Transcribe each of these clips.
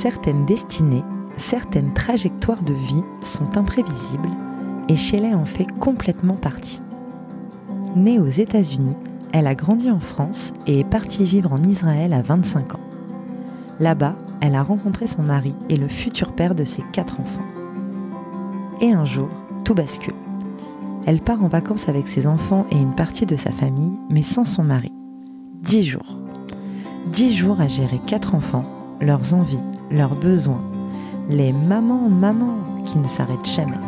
Certaines destinées, certaines trajectoires de vie sont imprévisibles et Shelley en fait complètement partie. Née aux États-Unis, elle a grandi en France et est partie vivre en Israël à 25 ans. Là-bas, elle a rencontré son mari et le futur père de ses quatre enfants. Et un jour, tout bascule. Elle part en vacances avec ses enfants et une partie de sa famille, mais sans son mari. Dix jours. Dix jours à gérer quatre enfants, leurs envies, leurs besoins, les mamans, mamans qui ne s'arrêtent jamais.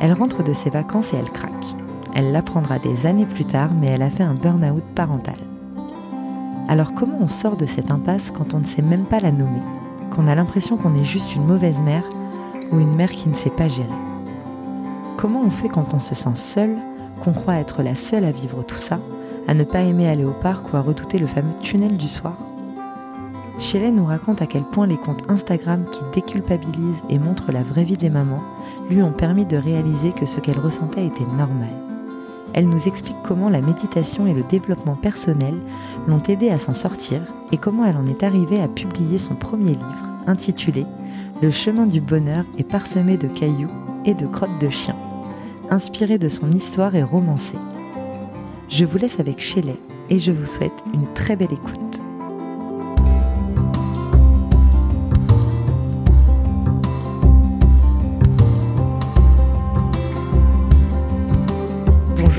Elle rentre de ses vacances et elle craque. Elle l'apprendra des années plus tard, mais elle a fait un burn-out parental. Alors comment on sort de cette impasse quand on ne sait même pas la nommer Qu'on a l'impression qu'on est juste une mauvaise mère ou une mère qui ne sait pas gérer? Comment on fait quand on se sent seul, qu'on croit être la seule à vivre tout ça, à ne pas aimer aller au parc ou à redouter le fameux tunnel du soir? Shelley nous raconte à quel point les comptes Instagram qui déculpabilisent et montrent la vraie vie des mamans lui ont permis de réaliser que ce qu'elle ressentait était normal. Elle nous explique comment la méditation et le développement personnel l'ont aidée à s'en sortir et comment elle en est arrivée à publier son premier livre intitulé Le chemin du bonheur est parsemé de cailloux et de crottes de chiens, inspiré de son histoire et romancé. Je vous laisse avec Shelley et je vous souhaite une très belle écoute.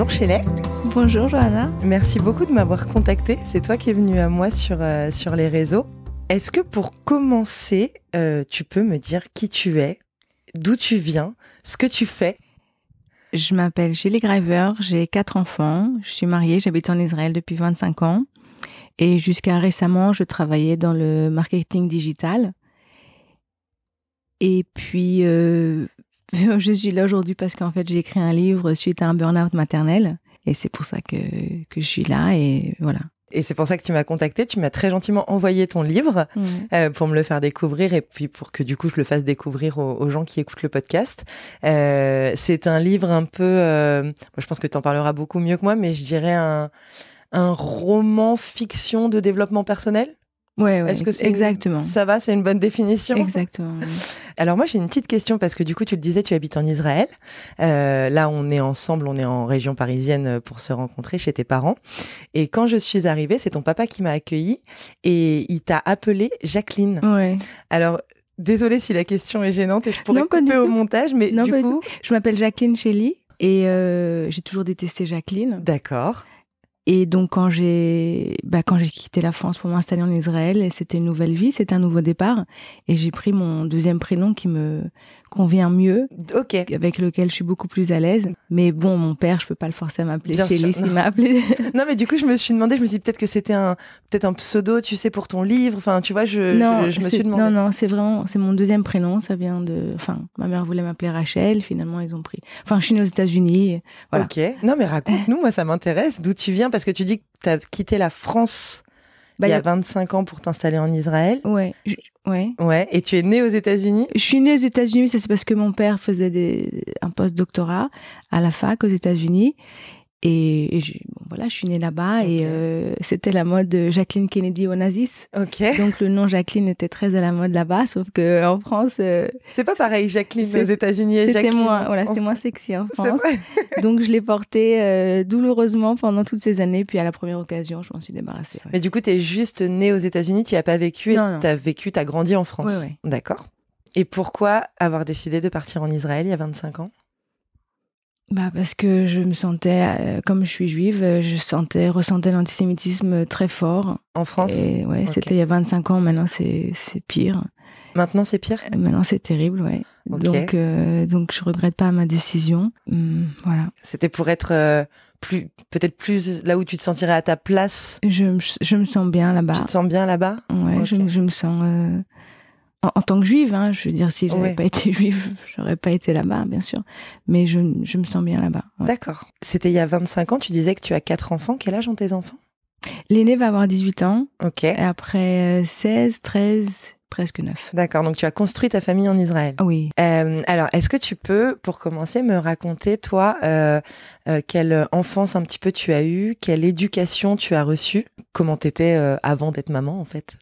Bonjour Shelley. Bonjour Johanna. Merci beaucoup de m'avoir contacté. C'est toi qui es venue à moi sur, euh, sur les réseaux. Est-ce que pour commencer, euh, tu peux me dire qui tu es, d'où tu viens, ce que tu fais? Je m'appelle Shelley Graver, j'ai quatre enfants, je suis mariée, j'habite en Israël depuis 25 ans et jusqu'à récemment, je travaillais dans le marketing digital. Et puis, euh, je suis là aujourd'hui parce qu'en fait, j'ai écrit un livre suite à un burn-out maternel. Et c'est pour ça que, que je suis là. Et voilà. Et c'est pour ça que tu m'as contacté. Tu m'as très gentiment envoyé ton livre euh, pour me le faire découvrir et puis pour que du coup je le fasse découvrir aux, gens qui écoutent le podcast. Euh, c'est un livre un peu, euh, je pense que tu en parleras beaucoup mieux que moi, mais je dirais un, un roman fiction de développement personnel? Ouais, ouais, Est-ce que c'est exactement Ça va, c'est une bonne définition? Exactement. Alors moi j'ai une petite question parce que du coup tu le disais, tu habites en Israël. Euh, là on est ensemble, on est en région parisienne euh, pour se rencontrer chez tes parents. Et quand je suis arrivée, c'est ton papa qui m'a accueillie et il t'a appelée Jacqueline. Ouais. Alors Désolée si la question est gênante et je pourrais non, couper au montage, mais non, du coup... Je m'appelle Jacqueline Shelley et euh, j'ai toujours détesté Jacqueline. D'accord. Et donc quand j'ai bah, quand j'ai quitté la France pour m'installer en Israël, c'était une nouvelle vie, c'était un nouveau départ, et j'ai pris mon deuxième prénom qui me convient mieux, ok, avec lequel je suis beaucoup plus à l'aise. Mais bon, mon père, je peux pas le forcer à m'appeler m'a appelé. non, mais du coup, je me suis demandé, je me suis dit peut-être que c'était un peut-être un pseudo, tu sais, pour ton livre. Enfin, tu vois, je, non, je, me suis demandé. Non, non, c'est vraiment c'est mon deuxième prénom. Ça vient de, enfin, ma mère voulait m'appeler Rachel. Finalement, ils ont pris. Enfin, je suis née aux États-Unis. Voilà. Ok. Non, mais raconte-nous, moi, ça m'intéresse. D'où tu viens? Parce que tu dis que tu as quitté la France. Bah, il y a 25 ans pour t'installer en Israël. Ouais. Ouais. Ouais. Et tu es née aux États-Unis Je suis née aux États-Unis, ça c'est parce que mon père faisait des, un post-doctorat à la fac aux États-Unis. Et, voilà, je suis née là-bas et euh, c'était la mode de Jacqueline Kennedy Onassis. Ok. Donc le nom Jacqueline était très à la mode là-bas, sauf que en France. Euh, c'est pas pareil, Jacqueline aux États-Unis et Jacqueline. C'était moins, voilà, c'est moins sexy en France. Donc je l'ai porté euh, douloureusement pendant toutes ces années, puis à la première occasion, je m'en suis débarrassée. Mais du coup, tu es juste née aux États-Unis, tu n'y as pas vécu, tu as vécu, tu as grandi en France. D'accord. Et pourquoi avoir décidé de partir en Israël il y a 25 ans? Bah parce que je me sentais, euh, comme je suis juive, euh, je sentais, ressentais l'antisémitisme très fort. En France? Et ouais, c'était il y a 25 ans, maintenant c'est pire. Maintenant c'est pire? Euh, Maintenant c'est terrible, ouais. Donc, donc je regrette pas ma décision. Hum, voilà. C'était pour être plus, peut-être plus là où tu te sentirais à ta place? Je, je me sens bien là-bas. Tu te sens bien là-bas? Ouais, je, je, me sens en, tant que juive, hein, je veux dire, si j'avais pas été juive, j'aurais pas été là-bas, bien sûr. Mais je, je me sens bien là-bas. D'accord. C'était il y a 25 ans, tu disais que tu as quatre enfants. Quel âge ont tes enfants? L'aîné va avoir 18 ans. Ok. Et après 16, 13, presque 9. D'accord, donc tu as construit ta famille en Israël. Oui. Euh, alors, est-ce que tu peux, pour commencer, me raconter, toi, euh, euh, quelle enfance un petit peu tu as eue, quelle éducation tu as reçue, comment tu étais avant d'être maman, en fait?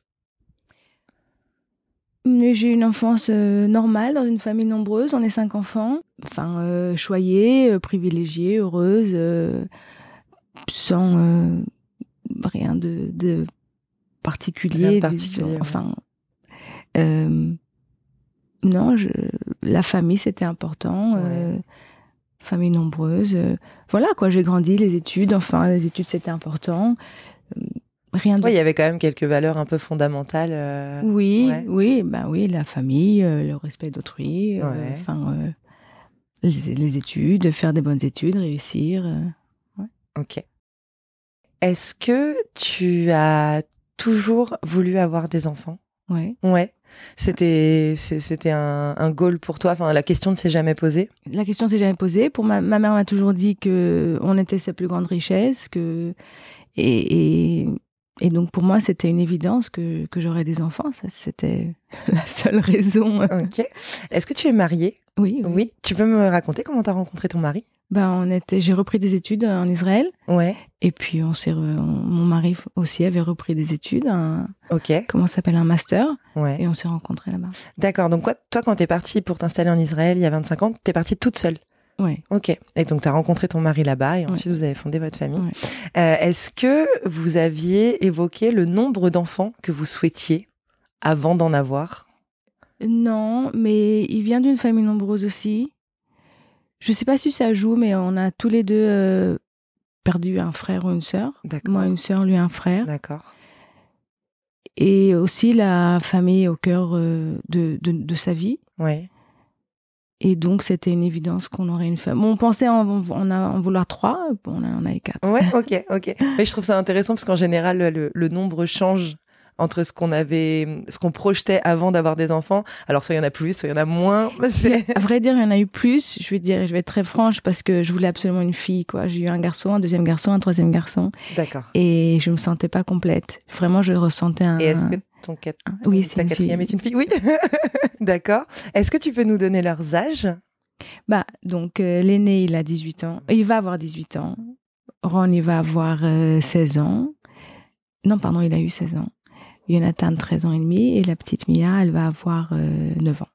J'ai eu une enfance normale dans une famille nombreuse. On est cinq enfants. Enfin, choyée, privilégiée, heureuse, sans rien de, de particulier. particulier Enfin, non, je, la famille, c'était important. Euh, famille nombreuse. Euh, voilà, quoi, j'ai grandi, les études, enfin, les études, c'était important. Euh, rien de... Oui, il y avait quand même quelques valeurs un peu fondamentales. Oui, oui, ben oui, la famille, le respect d'autrui, enfin, les, les, études, faire des bonnes études, réussir. Ok. Est-ce que tu as toujours voulu avoir des enfants? Ouais. Ouais. C'était c'était un, un goal pour toi? Enfin, la question ne s'est jamais posée? La question ne s'est jamais posée. Pour ma, ma mère m'a toujours dit que on était sa plus grande richesse, que et, et, et donc pour moi c'était une évidence que que j'aurais des enfants. Ça c'était la seule raison. Ok. Est-ce que tu es mariée? Oui, oui, oui. Tu peux me raconter comment tu as rencontré ton mari? Ben, on était, j'ai repris des études en Israël. Ouais. Et puis on s'est, mon mari aussi avait repris des études. ok. Comment s'appelle un master. Ouais. Et on s'est rencontrés là-bas. D'accord. Donc quoi, toi, quand t'es partie pour t'installer en Israël il y a 25 ans, t'es partie toute seule? Ouais. Ok. Et donc, tu as rencontré ton mari là-bas et ensuite, vous avez fondé votre famille. Euh, Est-ce que vous aviez évoqué le nombre d'enfants que vous souhaitiez avant d'en avoir? Non, mais il vient d'une famille nombreuse aussi. Je sais pas si ça joue, mais on a tous les deux euh, perdu un frère ou une sœur. Moi, une sœur, lui, un frère. D'accord. Et aussi la famille au cœur euh, de, de, sa vie. Oui. Et donc, c'était une évidence qu'on aurait une famille. on pensait en, vouloir trois, on en a eu quatre. Ouais, ok, ok. Mais je trouve ça intéressant parce qu'en général, le, le, nombre change entre ce qu'on avait, ce qu'on projetait avant d'avoir des enfants. Alors soit il y en a plus, soit il y en a moins. À vrai dire, il y en a eu plus. Je vais dire, je vais être très franche parce que je voulais absolument une fille. Quoi, j'ai eu un garçon, un deuxième garçon, un troisième garçon. D'accord. Et je me sentais pas complète. Vraiment, je ressentais un. Et est-ce que ton, oui, ta quatrième est une fille? Oui. D'accord. Est-ce que tu peux nous donner leurs âges? Bah donc euh, l'aîné, il a 18 ans. Il va avoir 18 ans. Ron, il va avoir 16 euh, ans. Non, pardon, il a eu 16 ans. Jonathan, 13 ans et demi, et la petite Mia, elle va avoir 9 euh, ans.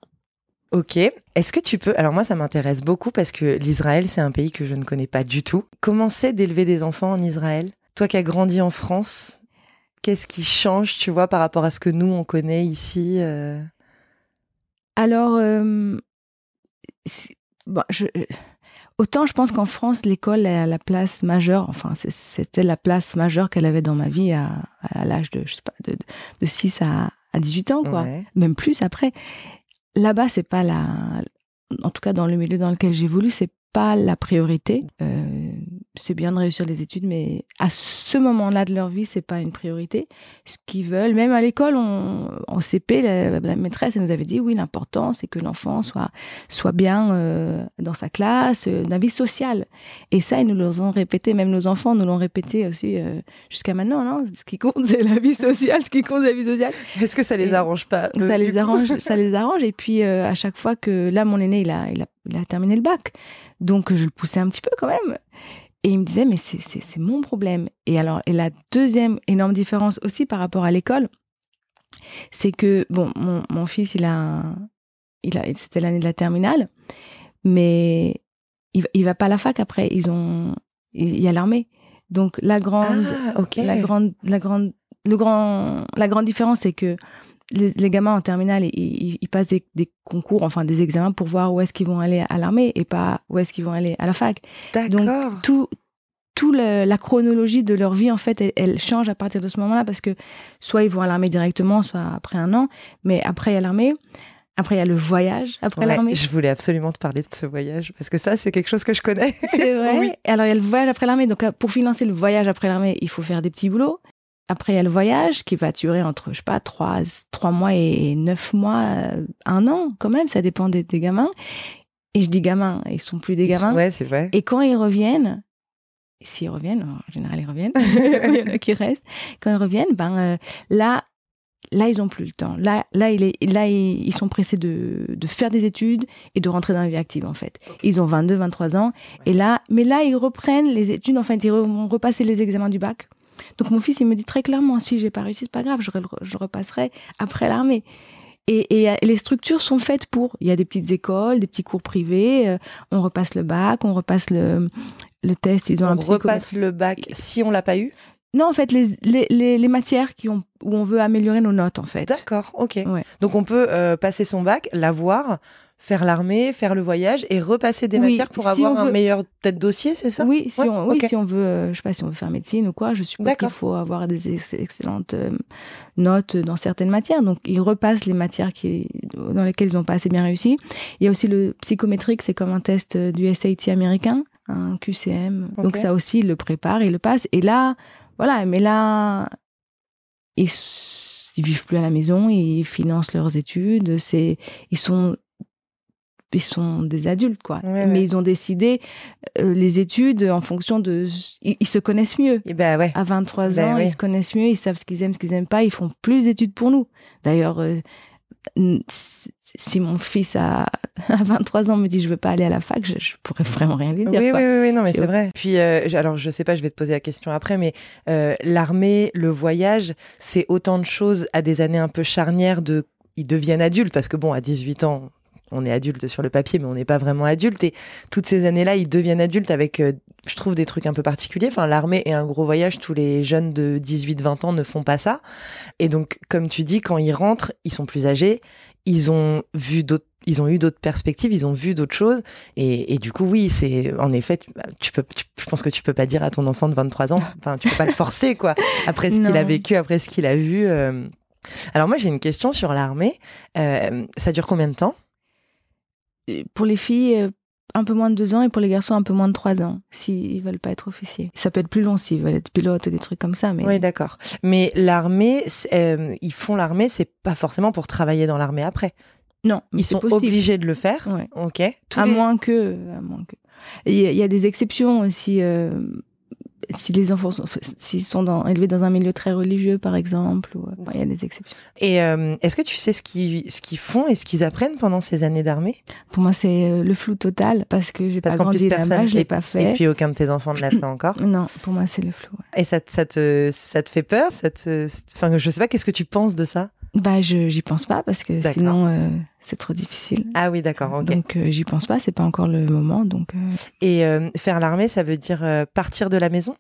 Ok. Est-ce que tu peux, alors moi ça m'intéresse beaucoup parce que l'Israël c'est un pays que je ne connais pas du tout. Comment c'est d'élever des enfants en Israël? Toi qui as grandi en France, qu'est-ce qui change, tu vois, par rapport à ce que nous on connaît ici euh? Alors, euh, bon, je, Autant je pense qu'en France, l'école est à la place majeure, enfin c'était la place majeure qu'elle avait dans ma vie à, l'âge de, je sais pas, de, de 6 à, à 18 ans, quoi. Même plus après. Là-bas, c'est pas la, en tout cas dans le milieu dans lequel j'évolue, c'est pas la priorité. Euh, c'est bien de réussir les études, mais à ce moment-là de leur vie, c'est pas une priorité. Ce qu'ils veulent, même à l'école, on, en CP, la, maîtresse elle nous avait dit oui, l'important c'est que l'enfant soit soit bien euh, dans sa classe, euh, la vie sociale. Et ça, ils nous l'ont répété, même nos enfants nous l'ont répété aussi euh, jusqu'à maintenant. Non, ce qui compte c'est la vie sociale, ce qui compte c'est la vie sociale. Est-ce que ça les arrange pas Ça les arrange, ça les arrange. Et puis à chaque fois que là, mon aîné, il a, il a, il a terminé le bac, donc je le poussais un petit peu quand même. Et il me disait, mais c'est mon problème. Et alors, et la deuxième énorme différence aussi par rapport à l'école, c'est que, bon, mon, mon, fils, il a, il a c'était l'année de la terminale, mais il, il va pas à la fac après. Ils ont, il y a l'armée. Donc, la grande, ah, la grande, la grande, le grand, la grande différence, c'est que les, gamins en terminale, ils, ils passent des, des, concours, enfin des examens pour voir où est-ce qu'ils vont aller à l'armée et pas où est-ce qu'ils vont aller à la fac. Donc tout, tout la chronologie de leur vie en fait, elle, change à partir de ce moment-là parce que soit ils vont à l'armée directement, soit après un an, mais après il y a l'armée. Après, il y a le voyage après l'armée. Je voulais absolument te parler de ce voyage parce que ça, c'est quelque chose que je connais. C'est vrai. oui. Alors, il y a le voyage après l'armée. Donc, pour financer le voyage après l'armée, il faut faire des petits boulots. Après, il y a le voyage qui va durer entre, je sais pas, trois, trois mois et neuf mois, euh, un an, quand même. Ça dépend des, gamins. Et je dis gamins, ils sont plus des gamins. Ouais, c'est vrai. Et quand ils reviennent, s'ils reviennent, en général, ils reviennent. il y en a qui restent. Quand ils reviennent, ben, euh, là, là, ils ont plus le temps. Là, là, il est, là, ils sont pressés de, de faire des études et de rentrer dans la vie active, en fait. Ils ont 22, 23 ans. Et là, mais là, ils reprennent les études. En fait, ils vont repasser les examens du bac. Donc mon fils, il me dit très clairement, si j'ai pas réussi, c'est pas grave, je, je repasserai après l'armée. Et, et, les structures sont faites pour. Il y a des petites écoles, des petits cours privés. euh, on repasse le bac, on repasse le, le test. Ils ont On un repasse le bac si on l'a pas eu? Non, en fait, les, les, les, les matières qui ont, où on veut améliorer nos notes, en fait. D'accord, ok. Ouais. Donc on peut euh, passer son bac, l'avoir, faire l'armée, faire le voyage et repasser des Oui, matières pour si avoir on un veut- meilleur peut-être dossier, c'est ça? Oui, si Ouais, on, oui, ok. si on veut, euh, je sais pas, si on veut faire médecine ou quoi, je suppose qu'il faut avoir des ex- excellentes euh, notes dans certaines matières. Donc, ils repassent les matières qui, dans lesquelles ils n'ont pas assez bien réussi. Il y a aussi le psychométrique, c'est comme un test euh, du SAT américain, un QCM. Donc, ça aussi, ils le préparent, ils le passent. Et là, voilà, mais là, ils, ils vivent plus à la maison, ils financent leurs études, c'est, ils sont, ils sont des adultes, quoi. Ouais, mais ouais. ils ont décidé euh, les études en fonction de, ils, ils se connaissent mieux. Et ben ouais. À 23 Ben ans, oui. ils se connaissent mieux, ils savent ce qu'ils aiment, ce qu'ils aiment pas, ils font plus d'études pour nous. D'ailleurs, euh, si mon fils a, à 23 ans me dit je veux pas aller à la fac, je, je pourrais vraiment rien lui Oui, dire. oui, quoi. oui, oui, non, mais c'est vrai. Puis, euh, alors, je sais pas, je vais te poser la question après, mais euh, l'armée, le voyage, c'est autant de choses à des années un peu charnières de. Ils deviennent adultes, parce que bon, à 18 ans, on est adulte sur le papier, mais on n'est pas vraiment adulte. Et toutes ces années-là, ils deviennent adultes avec, euh, je trouve, des trucs un peu particuliers. Enfin, l'armée est un gros voyage. Tous les jeunes de 18-20 ans ne font pas ça. Et donc, comme tu dis, quand ils rentrent, ils sont plus âgés. Ils ont vu d'autres. Ils ont eu d'autres perspectives, ils ont vu d'autres choses, et, et du coup, oui, c'est en effet, tu, bah, peux, tu- je pense que tu peux pas dire à ton enfant de 23 ans, enfin, tu peux pas le forcer, quoi, après ce qu'il a vécu, après ce qu'il a vu. euh. Alors moi, j'ai une question sur l'armée. Euh, ça dure combien de temps? Pour les filles, euh, un peu moins de deux ans et pour les garçons, un peu moins de trois ans, s'ils veulent pas être officiers. Ça peut être plus long s'ils veulent être pilotes ou des trucs comme ça, mais Oui, d'accord. Mais l'armée, euh, ils font l'armée, c'est pas forcément pour travailler dans l'armée après. non, mais Ils sont possible. obligés de le faire. Ouais. Ok. Tous à les- moins que, à moins que. Il y, y a des exceptions aussi. euh, si les enfants sont, s'ils sont dans, élevés dans un milieu très religieux, par exemple, ou, euh, il y a des exceptions. Et euh, est-ce que tu sais ce qu'ils ce qu'ils font et ce qu'ils apprennent pendant ces années d'armée? Pour moi, c'est euh, le flou total parce que j'ai pas Parce qu'en plus, grandi là-bas, personne- je l'ai pas Et fait. puis aucun de tes enfants ne l'a fait encore. Non, pour moi, c'est le flou. ouais. Et ça, te- ça, te, ça te fait peur ça te... Enfin, je sais pas, qu'est-ce que tu penses de ça? Bah, je j'y pense pas parce que sinon, euh, c'est trop difficile. Ah oui, d'accord. Donc, euh, j'y pense pas. C'est pas encore le moment. Donc, euh, Et faire l'armée, ça veut dire partir de la maison?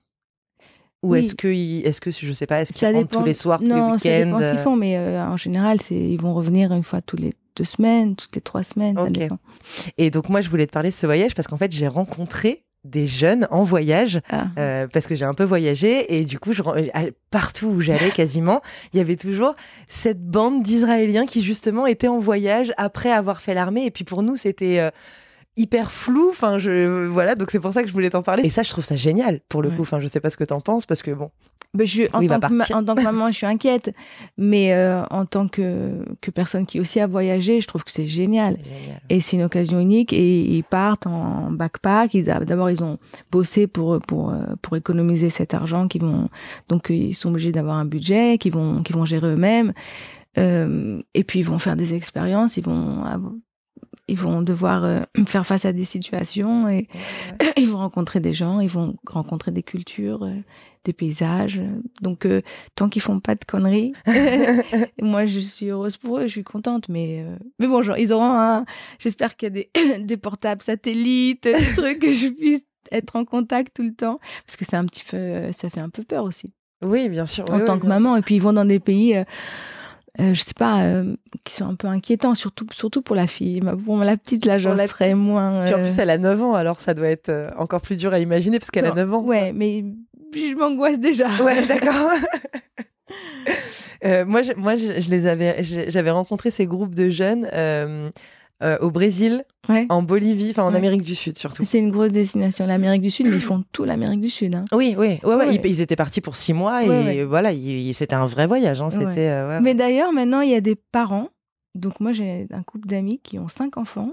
Ou Oui. est-ce que, ils- est-ce que, je sais pas, est-ce qu'ils ça rentrent tous les soirs, tous non, les ça week-ends dépend ce qu'ils font, mais en général, c'est ils vont revenir une fois tous les deux semaines, toutes les trois semaines. Ça dépend. Et donc moi, je voulais te parler de ce voyage parce qu'en fait, j'ai rencontré des jeunes en voyage Ah. euh, parce que j'ai un peu voyagé et du coup, je, à- partout où j'allais quasiment, il y avait toujours cette bande d'Israéliens qui justement étaient en voyage après avoir fait l'armée. Et puis pour nous, c'était euh, hyper flou. Enfin, je voilà, donc c'est pour ça que je voulais t'en parler. Et ça, je trouve ça génial pour le Ouais. coup. Enfin, je sais pas ce que t'en penses parce que bon, Ben, je, en, tant que ma- partir. en tant que maman, je suis inquiète. Mais euh, en tant que, que personne qui aussi a voyagé, je trouve que c'est génial. c'est génial. Et c'est une occasion unique. Et ils partent en backpack. Ils D'abord, ils ont bossé pour, pour, euh, pour économiser cet argent. Qu'ils vont, donc, euh, ils sont obligés d'avoir un budget qu'ils vont, qu'ils vont gérer eux-mêmes. Euh, et puis, ils vont faire des expériences. Ils vont, avoir- ils vont devoir euh, faire face à des situations. Et ils vont rencontrer des gens. Ils vont rencontrer des cultures. euh, des paysages. Donc, euh, tant qu'ils font pas de conneries, moi, je suis heureuse pour eux, je suis contente. Mais, mais bon, genre, ils auront un. J'espère qu'il y a des, des portables satellites, des trucs que je puisse être en contact tout le temps. Parce que c'est un petit peu. Ça fait un peu peur aussi, Oui, bien sûr. en oui, tant oui, que maman. Et puis, ils vont dans des pays. Euh, euh, je sais pas, euh, qui sont un peu inquiétants, surtout, surtout pour la fille. Pour la petite, là, j'en serais petite. moins. Puis en euh, plus, elle a 9 ans, alors ça doit être euh, encore plus dur à imaginer parce qu'elle a non, 9 ans. Ouais, mais je m'angoisse déjà. Ouais, d'accord. Euh, moi, je, moi, je, je les avais, j'avais rencontré ces groupes de jeunes euh, au Brésil, Ouais. en Bolivie, enfin en Ouais. Amérique du Sud surtout. C'est une grosse destination, l'Amérique du Sud, mais ils font tout l'Amérique du Sud. Hein. Oui, oui, ouais, ouais, Ouais. Ils, ils étaient partis pour six mois et voilà, il- il- c'était un vrai voyage. Hein, c'était, euh, Mais d'ailleurs, maintenant, il y a des parents. Donc, moi, j'ai un couple d'amis qui ont cinq enfants,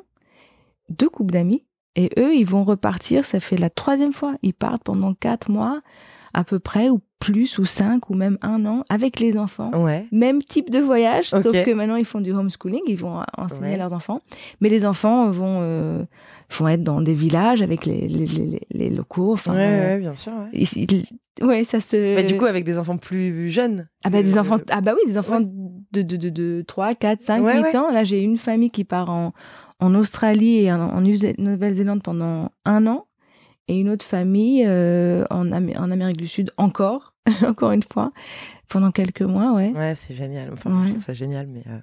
deux couples d'amis, et eux, ils vont repartir. Ça fait la troisième fois. Ils partent pendant quatre mois, à peu près, ou plus, ou cinq, ou même un an, avec les enfants. ouais. Même type de voyage, sauf que maintenant, ils font du homeschooling, ils vont enseigner Ouais. à leurs enfants. Mais les enfants vont, euh, vont être dans des villages avec les, les, les, les locaux. Enfin, ouais, euh, bien sûr. Ouais. ils- ils- ouais, ça se. Mais du coup, avec des enfants plus jeunes. Ah bah des enfants ah bah oui des enfants de, de, de, de 3, 4, 5, 8 ans. Là, j'ai une famille qui part en, en Australie et en, Nouvelle-Zélande pendant un an. Et une autre famille euh, en, en Amérique du Sud encore, encore une fois, pendant quelques mois, ouais. Ouais, c'est génial. Enfin, je trouve ça génial, mais... Euh,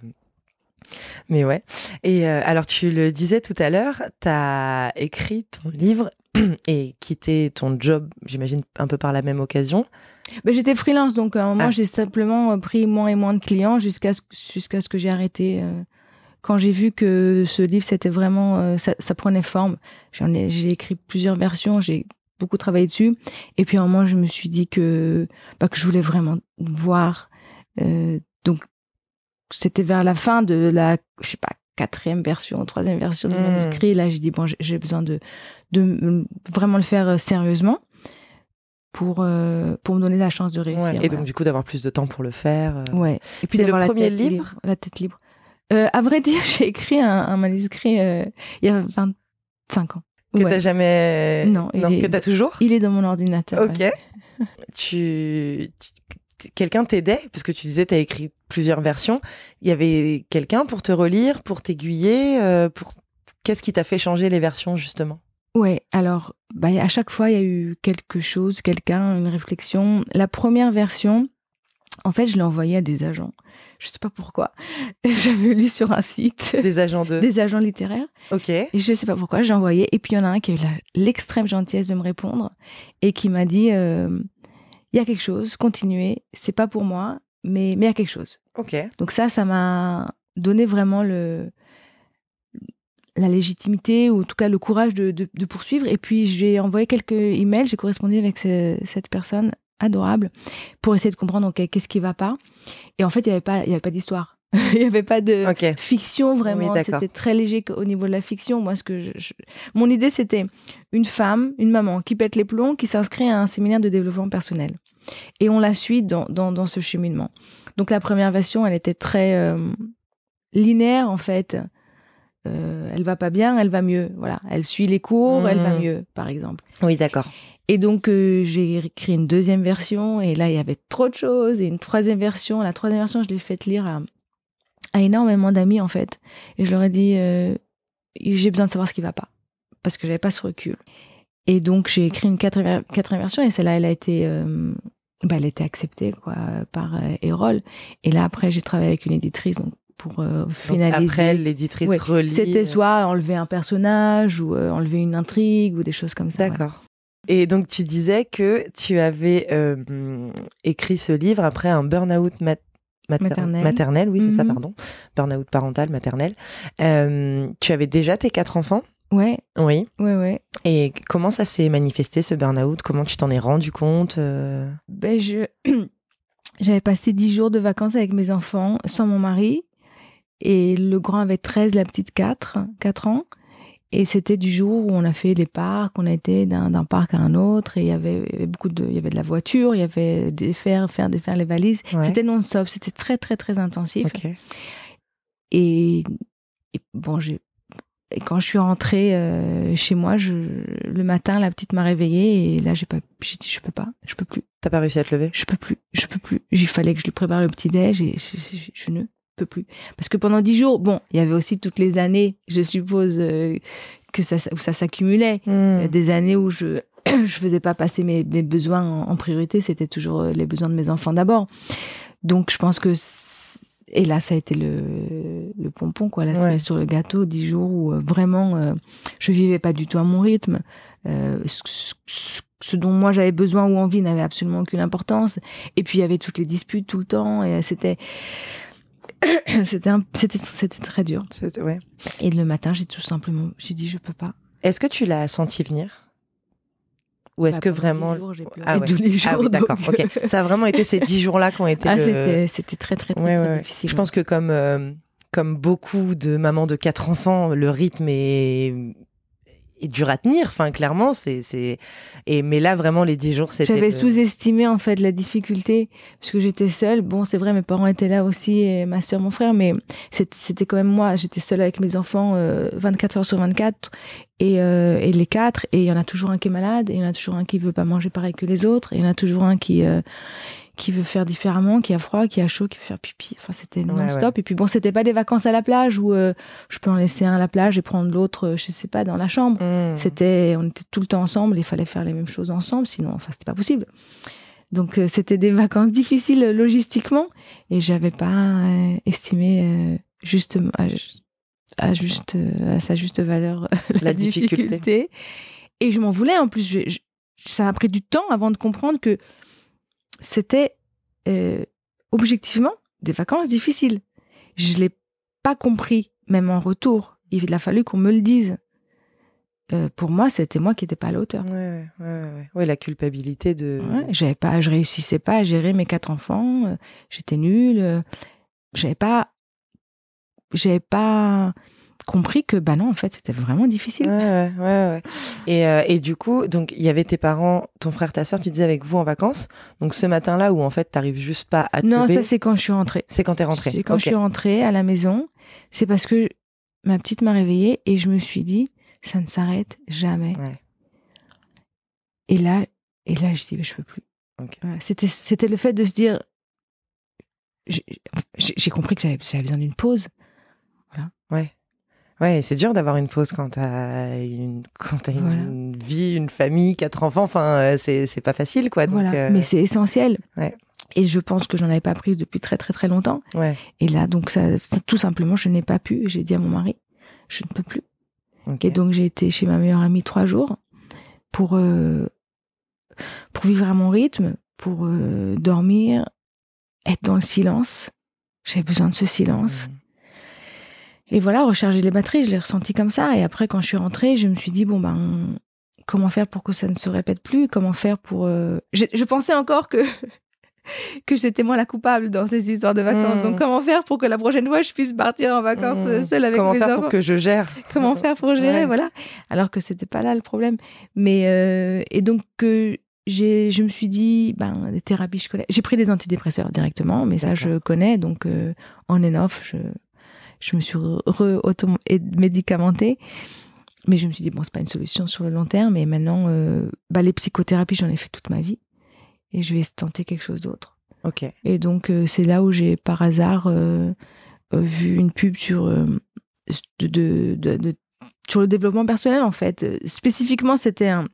mais ouais. Et euh, alors, tu le disais tout à l'heure, tu as écrit ton livre et quitté ton job, j'imagine, un peu par la même occasion. Ben, J'étais freelance, donc à un moment, ah. j'ai simplement pris moins et moins de clients jusqu'à ce, jusqu'à ce que j'ai arrêté. Quand j'ai vu que ce livre, c'était vraiment, euh, ça, ça, prenait forme. J'en ai, j'ai écrit plusieurs versions, j'ai beaucoup travaillé dessus. Et puis à un moment, je me suis dit que, bah, que je voulais vraiment voir. Euh, donc, c'était vers la fin de la, je sais pas, quatrième version, troisième version du mmh. manuscrit. Là, j'ai dit bon, j'ai besoin de, de vraiment le faire euh, sérieusement pour euh, pour me donner la chance de réussir. et donc du coup d'avoir plus de temps pour le faire. Euh. Ouais. Et puis c'est le premier livre, la tête libre. Euh, à vrai dire, j'ai écrit un, un manuscrit il y a 25 ans. Que t'as jamais non, non que t'as toujours? Il est dans mon ordinateur. Ok. tu, quelqu'un t'aidait? Parce que tu disais t'as écrit plusieurs versions. Il y avait quelqu'un pour te relire, pour t'aiguiller, pour qu'est-ce qui t'a fait changer les versions justement? Ouais, alors bah, à chaque fois il y a eu quelque chose, quelqu'un, une réflexion. La première version, en fait, je l'ai envoyée à des agents. Je sais pas pourquoi. J'avais lu sur un site. Des agents de. Des agents littéraires. Ok. Et je sais pas pourquoi, j'ai envoyé. Et puis il y en a un qui a eu l'extrême gentillesse de me répondre et qui m'a dit euh, il y a quelque chose, continuez. C'est pas pour moi, mais mais il y a quelque chose. Ok. Donc ça, ça m'a donné vraiment le la légitimité ou en tout cas le courage de, de, poursuivre. Et puis j'ai envoyé quelques emails, j'ai correspondu avec cette personne adorable pour essayer de comprendre ok qu'est-ce qui va pas. Et en fait il y avait pas il y avait pas d'histoire. il n'y avait pas de fiction vraiment. c'était très léger au niveau de la fiction. Moi, ce que je, mon idée, c'était une femme, une maman qui pète les plombs, qui s'inscrit à un séminaire de développement personnel. Et on la suit dans, dans, dans ce cheminement. Donc la première version, elle était très euh, linéaire en fait. Euh, elle va pas bien, elle va mieux. Voilà, elle suit les cours, elle va mmh. mieux, par exemple. Oui, d'accord. Et donc euh, j'ai écrit une deuxième version et là il y avait trop de choses et une troisième version. La troisième version, je l'ai faite lire à, énormément d'amis en fait et je leur ai dit euh, j'ai besoin de savoir ce qui va pas parce que j'avais pas ce recul. Et donc j'ai écrit une quatrième, quatrième version et celle-là elle a été bah, elle a été acceptée quoi par Erol. Et là après j'ai travaillé avec une éditrice donc pour euh, finaliser. après, l'éditrice relit. C'était soit enlever un personnage ou euh, enlever une intrigue ou des choses comme ça. D'accord. Et donc tu disais que tu avais euh, écrit ce livre après un burn-out maternel. maternel. oui, c'est ça, mhm. pardon. Burn-out parental, maternel. tu avais déjà tes quatre enfants? Ouais. Oui. Ouais, ouais. Et comment ça s'est manifesté ce burn-out? Comment tu t'en es rendu compte Ben je j'avais passé dix jours de vacances avec mes enfants sans mon mari et le grand avait 13, la petite 4, 4 ans. Et c'était du jour où on a fait des parcs, on a été d'un parc à un autre, et il y avait, beaucoup de, il y avait de la voiture, il y avait des faire, faire, défaire les valises. C'était non-stop, c'était très, très, très intensif. Et, bon, j'ai, quand je suis rentrée euh, chez moi, je, le matin, la petite m'a réveillée, et là, j'ai pas, j'ai dit, je peux pas, je peux plus. T'as pas réussi à te lever? Je peux plus, je peux plus. Il fallait que je lui prépare le petit déj, et je, je ne peux plus. Parce que pendant dix jours, bon, il y avait aussi toutes les années, je suppose, euh, que ça, où ça s'accumulait. Hmm. Euh, des années où je je faisais pas passer mes, mes besoins en, priorité, c'était toujours euh, les besoins de mes enfants d'abord. Donc je pense que et là ça a été le, le pompon quoi, la cerise sur le gâteau, dix jours où vraiment je vivais pas du tout à mon rythme. Ce, ce, dont moi j'avais besoin ou envie n'avait absolument aucune importance. Et puis il y avait toutes les disputes tout le temps et c'était c'était c'était c'était très dur. Ouais. Et le matin, j'ai tout simplement, j'ai dit je peux pas. Est-ce que tu l'as senti venir? Ou est-ce bah, que vraiment jours, ah, ouais. tous les jours, ah oui, d'accord. ok. Ça a vraiment été ces dix jours-là qui ont été. Ah, c'était très très très, très difficile. Je pense que comme euh, comme beaucoup de mamans de quatre enfants, le rythme est est dur à tenir. Enfin, clairement, c'est, c'est, et, mais là, vraiment, les dix jours, c'était. J'avais sous-estimé, en fait, la difficulté, puisque j'étais seule. Bon, c'est vrai, mes parents étaient là aussi, et ma soeur, mon frère, mais c'était quand même moi. J'étais seule avec mes enfants, 24 euh, heures sur 24, et, euh, et les quatre, et il y en a toujours un qui est malade, et il y en a toujours un qui veut pas manger pareil que les autres, et il y en a toujours un qui, euh, qui veut faire différemment, qui a froid, qui a chaud, qui veut faire pipi. Enfin, c'était non-stop. Et puis bon, c'était pas des vacances à la plage où euh, je peux en laisser un à la plage et prendre l'autre, euh, je sais pas, dans la chambre. Mmh. C'était, on était tout le temps ensemble. Il fallait faire les mêmes choses ensemble, sinon, enfin, c'était pas possible. Donc, euh, c'était des vacances difficiles logistiquement et j'avais pas estimé justement à, juste à sa juste valeur la, difficulté. Et je m'en voulais en plus. ça m'a pris du temps avant de comprendre que c'était euh, objectivement des vacances difficiles. Je l'ai pas compris, même en retour. Il a fallu qu'on me le dise. Euh, pour moi, c'était moi qui n'étais pas à la hauteur. Ouais, ouais, ouais, la culpabilité de. j'avais pas, je réussissais pas à gérer mes quatre enfants. Euh, j'étais nulle. j'avais pas, j'avais pas compris que bah non en fait c'était vraiment difficile. Ouais ouais ouais, et, euh, et du coup donc il y avait tes parents ton frère ta soeur tu disais avec vous en vacances. Donc ce matin là où en fait t'arrives juste pas à te non ça c'est quand je suis rentrée. C'est quand t'es rentrée. C'est quand je suis rentrée à la maison. C'est parce que ma petite m'a réveillée et je me suis dit ça ne s'arrête jamais. Et là et là je dis mais je peux plus. C'était c'était le fait de se dire j'ai compris que j'avais besoin d'une pause. Voilà. Ouais Ouais, c'est dur d'avoir une pause quand t'as une quand as une vie, une famille, quatre enfants. Enfin, euh, c'est c'est pas facile, quoi. Donc, voilà. Euh, Mais c'est essentiel. Ouais. Et je pense que j'en avais pas pris depuis très très très longtemps. Ouais. Et là, donc ça, tout simplement, je n'ai pas pu. J'ai dit à mon mari, je ne peux plus. Et donc j'ai été chez ma meilleure amie trois jours pour euh, pour vivre à mon rythme, pour dormir, être dans le silence. J'avais besoin de ce silence. Mmh. Et voilà, recharger les batteries, je l'ai ressenti comme ça. Et après, quand je suis rentrée, je me suis dit, bon, ben, comment faire pour que ça ne se répète plus? Comment faire pour... Euh, je, pensais encore que... que c'était moi la coupable dans ces histoires de vacances. Hmm. Donc comment faire pour que la prochaine fois je puisse partir en vacances hmm. euh, seule avec comment mes enfants Comment faire pour que je gère? Comment faire pour gérer? Voilà. Alors que c'était pas là le problème. Mais euh, et donc que j'ai, je me suis dit, ben des thérapies, je connais. J'ai pris des antidépresseurs directement, mais ça je connais. Donc on and off, je je me suis re-médicamentée. Mais je me suis dit, bon, c'est pas une solution sur le long terme. Et maintenant, euh, bah, les psychothérapies, j'en ai fait toute ma vie. Et je vais tenter quelque chose d'autre. Ok. Et donc, euh, c'est là où j'ai, par hasard, euh, vu une pub sur, de, de, de, sur le développement personnel, en fait. Spécifiquement, c'était un,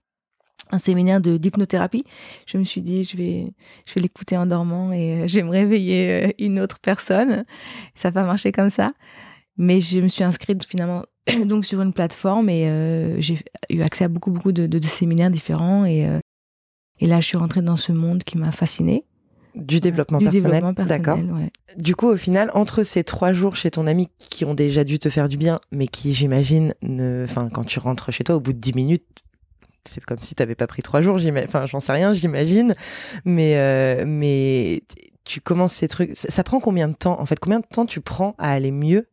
un séminaire de d'hypnothérapie. Je me suis dit, je vais, je vais l'écouter en dormant et euh, je vais me réveiller euh, une autre personne. Ça va marcher comme ça. Mais je me suis inscrite finalement donc sur une plateforme et euh, j'ai eu accès à beaucoup, beaucoup de, de, séminaires différents. Et, et là, je suis rentrée dans ce monde qui m'a fascinée. Du développement personnel. D'accord. Du coup, au final, entre ces trois jours chez ton ami qui ont déjà dû te faire du bien, mais qui, j'imagine, ne, enfin, quand tu rentres chez toi, au bout de dix minutes, c'est comme si tu n'avais pas pris trois jours, enfin j'en sais rien, j'imagine, mais euh, mais tu commences ces trucs, ça, prend combien de temps en fait? Combien de temps tu prends à aller mieux,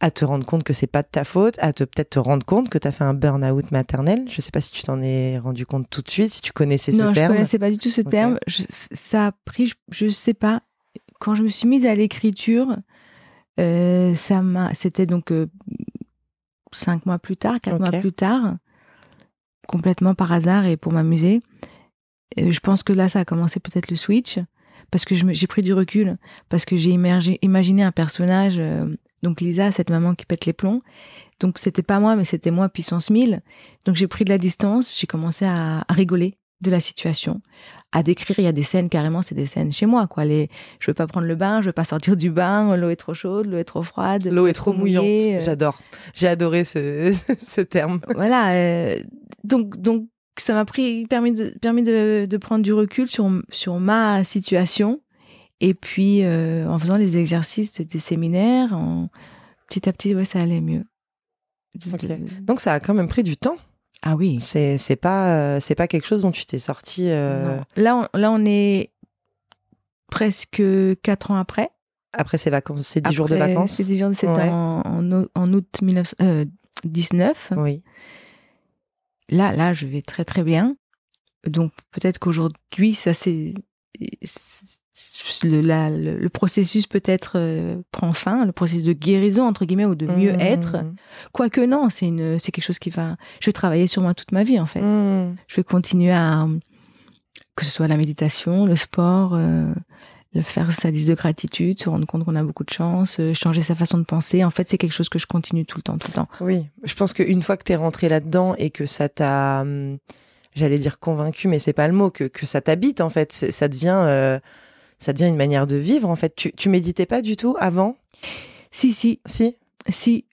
à te rendre compte que c'est pas de ta faute, à te peut-être te rendre compte que tu as fait un burn-out maternel? Je sais pas si tu t'en es rendu compte tout de suite, si tu connaissais ce terme. Non, je connaissais pas du tout ce terme. ça a pris, je, sais pas. Quand je me suis mise à l'écriture, euh, ça m'a, c'était donc euh, cinq mois plus tard, quatre mois plus tard complètement par hasard et pour m'amuser. Je pense que là, ça a commencé peut-être le switch, parce que j'ai pris du recul, parce que j'ai imaginé un personnage, euh, donc Lisa, cette maman qui pète les plombs. Donc c'était pas moi, mais c'était moi puissance 1000. Donc j'ai pris de la distance, j'ai commencé à rigoler de la situation, à décrire. Il y a des scènes carrément, c'est des scènes chez moi, quoi. Les, je veux pas prendre le bain, je veux pas sortir du bain, l'eau est trop chaude, l'eau est trop froide, l'eau est trop mouillante. Euh. J'adore, j'ai adoré ce, ce terme. Voilà, euh, donc donc ça m'a pris permis de permis de, de, prendre du recul sur sur ma situation et puis euh, en faisant les exercices des séminaires, en, petit à petit, ouais, ça allait mieux. Donc ça a quand même pris du temps. Ah oui. C'est c'est pas euh, c'est pas quelque chose dont tu t'es sorti. Euh, là on, là on est presque quatre ans après. Après ces vacances, ces dix jours de vacances. Ces dix jours, c'était en, en, août 1919. Euh, oui. Là là je vais très très bien. Donc peut-être qu'aujourd'hui ça c'est le, le, processus peut-être euh, prend fin, le processus de guérison entre guillemets ou de mieux mmh. être. Quoique non, c'est une, c'est quelque chose qui va. Je vais travailler sur moi toute ma vie en fait. Mmh. Je vais continuer à que ce soit la méditation, le sport, euh, faire sa liste de gratitude, se rendre compte qu'on a beaucoup de chance, euh, changer sa façon de penser. En fait, c'est quelque chose que je continue tout le temps, tout le temps. Oui, je pense qu'une fois que tu es rentré là-dedans et que ça t'a, hum, j'allais dire convaincu, mais c'est pas le mot, que, que ça t'habite en fait, ça devient, ça devient une manière de vivre en fait. Tu, tu méditais pas du tout avant? Si, si. Si? Si.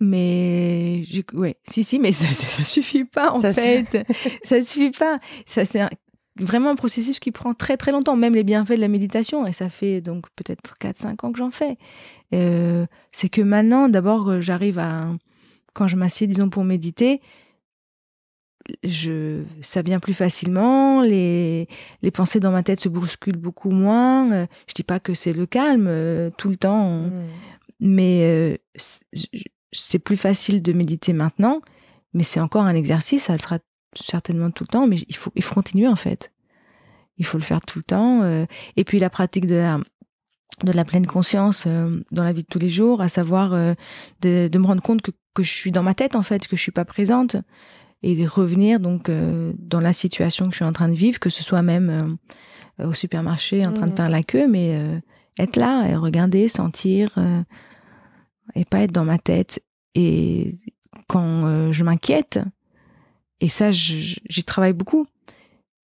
Mais ouais, si si, mais ça, ça, suffit pas en fait. ça suffit pas. Ça c'est vraiment un processus qui prend très très longtemps, même les bienfaits de la méditation, et ça fait donc peut-être 4-5 ans que j'en fais. Euh, c'est que maintenant, d'abord, j'arrive à, quand je m'assieds, disons, pour méditer, je, ça vient plus facilement, les, les pensées dans ma tête se bousculent beaucoup moins. Euh, je dis pas que c'est le calme euh, tout le temps, mmh. mais c'est plus facile de méditer maintenant, mais c'est encore un exercice, ça sera certainement tout le temps, mais il faut, il faut continuer en fait. Il faut le faire tout le temps. Euh. et puis la pratique de la, de la pleine conscience euh, dans la vie de tous les jours, à savoir euh, de, de, me rendre compte que, que, je suis dans ma tête en fait, que je suis pas présente, et revenir donc dans la situation que je suis en train de vivre, que ce soit même au supermarché en train de mmh. faire la queue, mais être là et regarder, sentir, et pas être dans ma tête. Et quand je m'inquiète, et ça, j'y travaille beaucoup.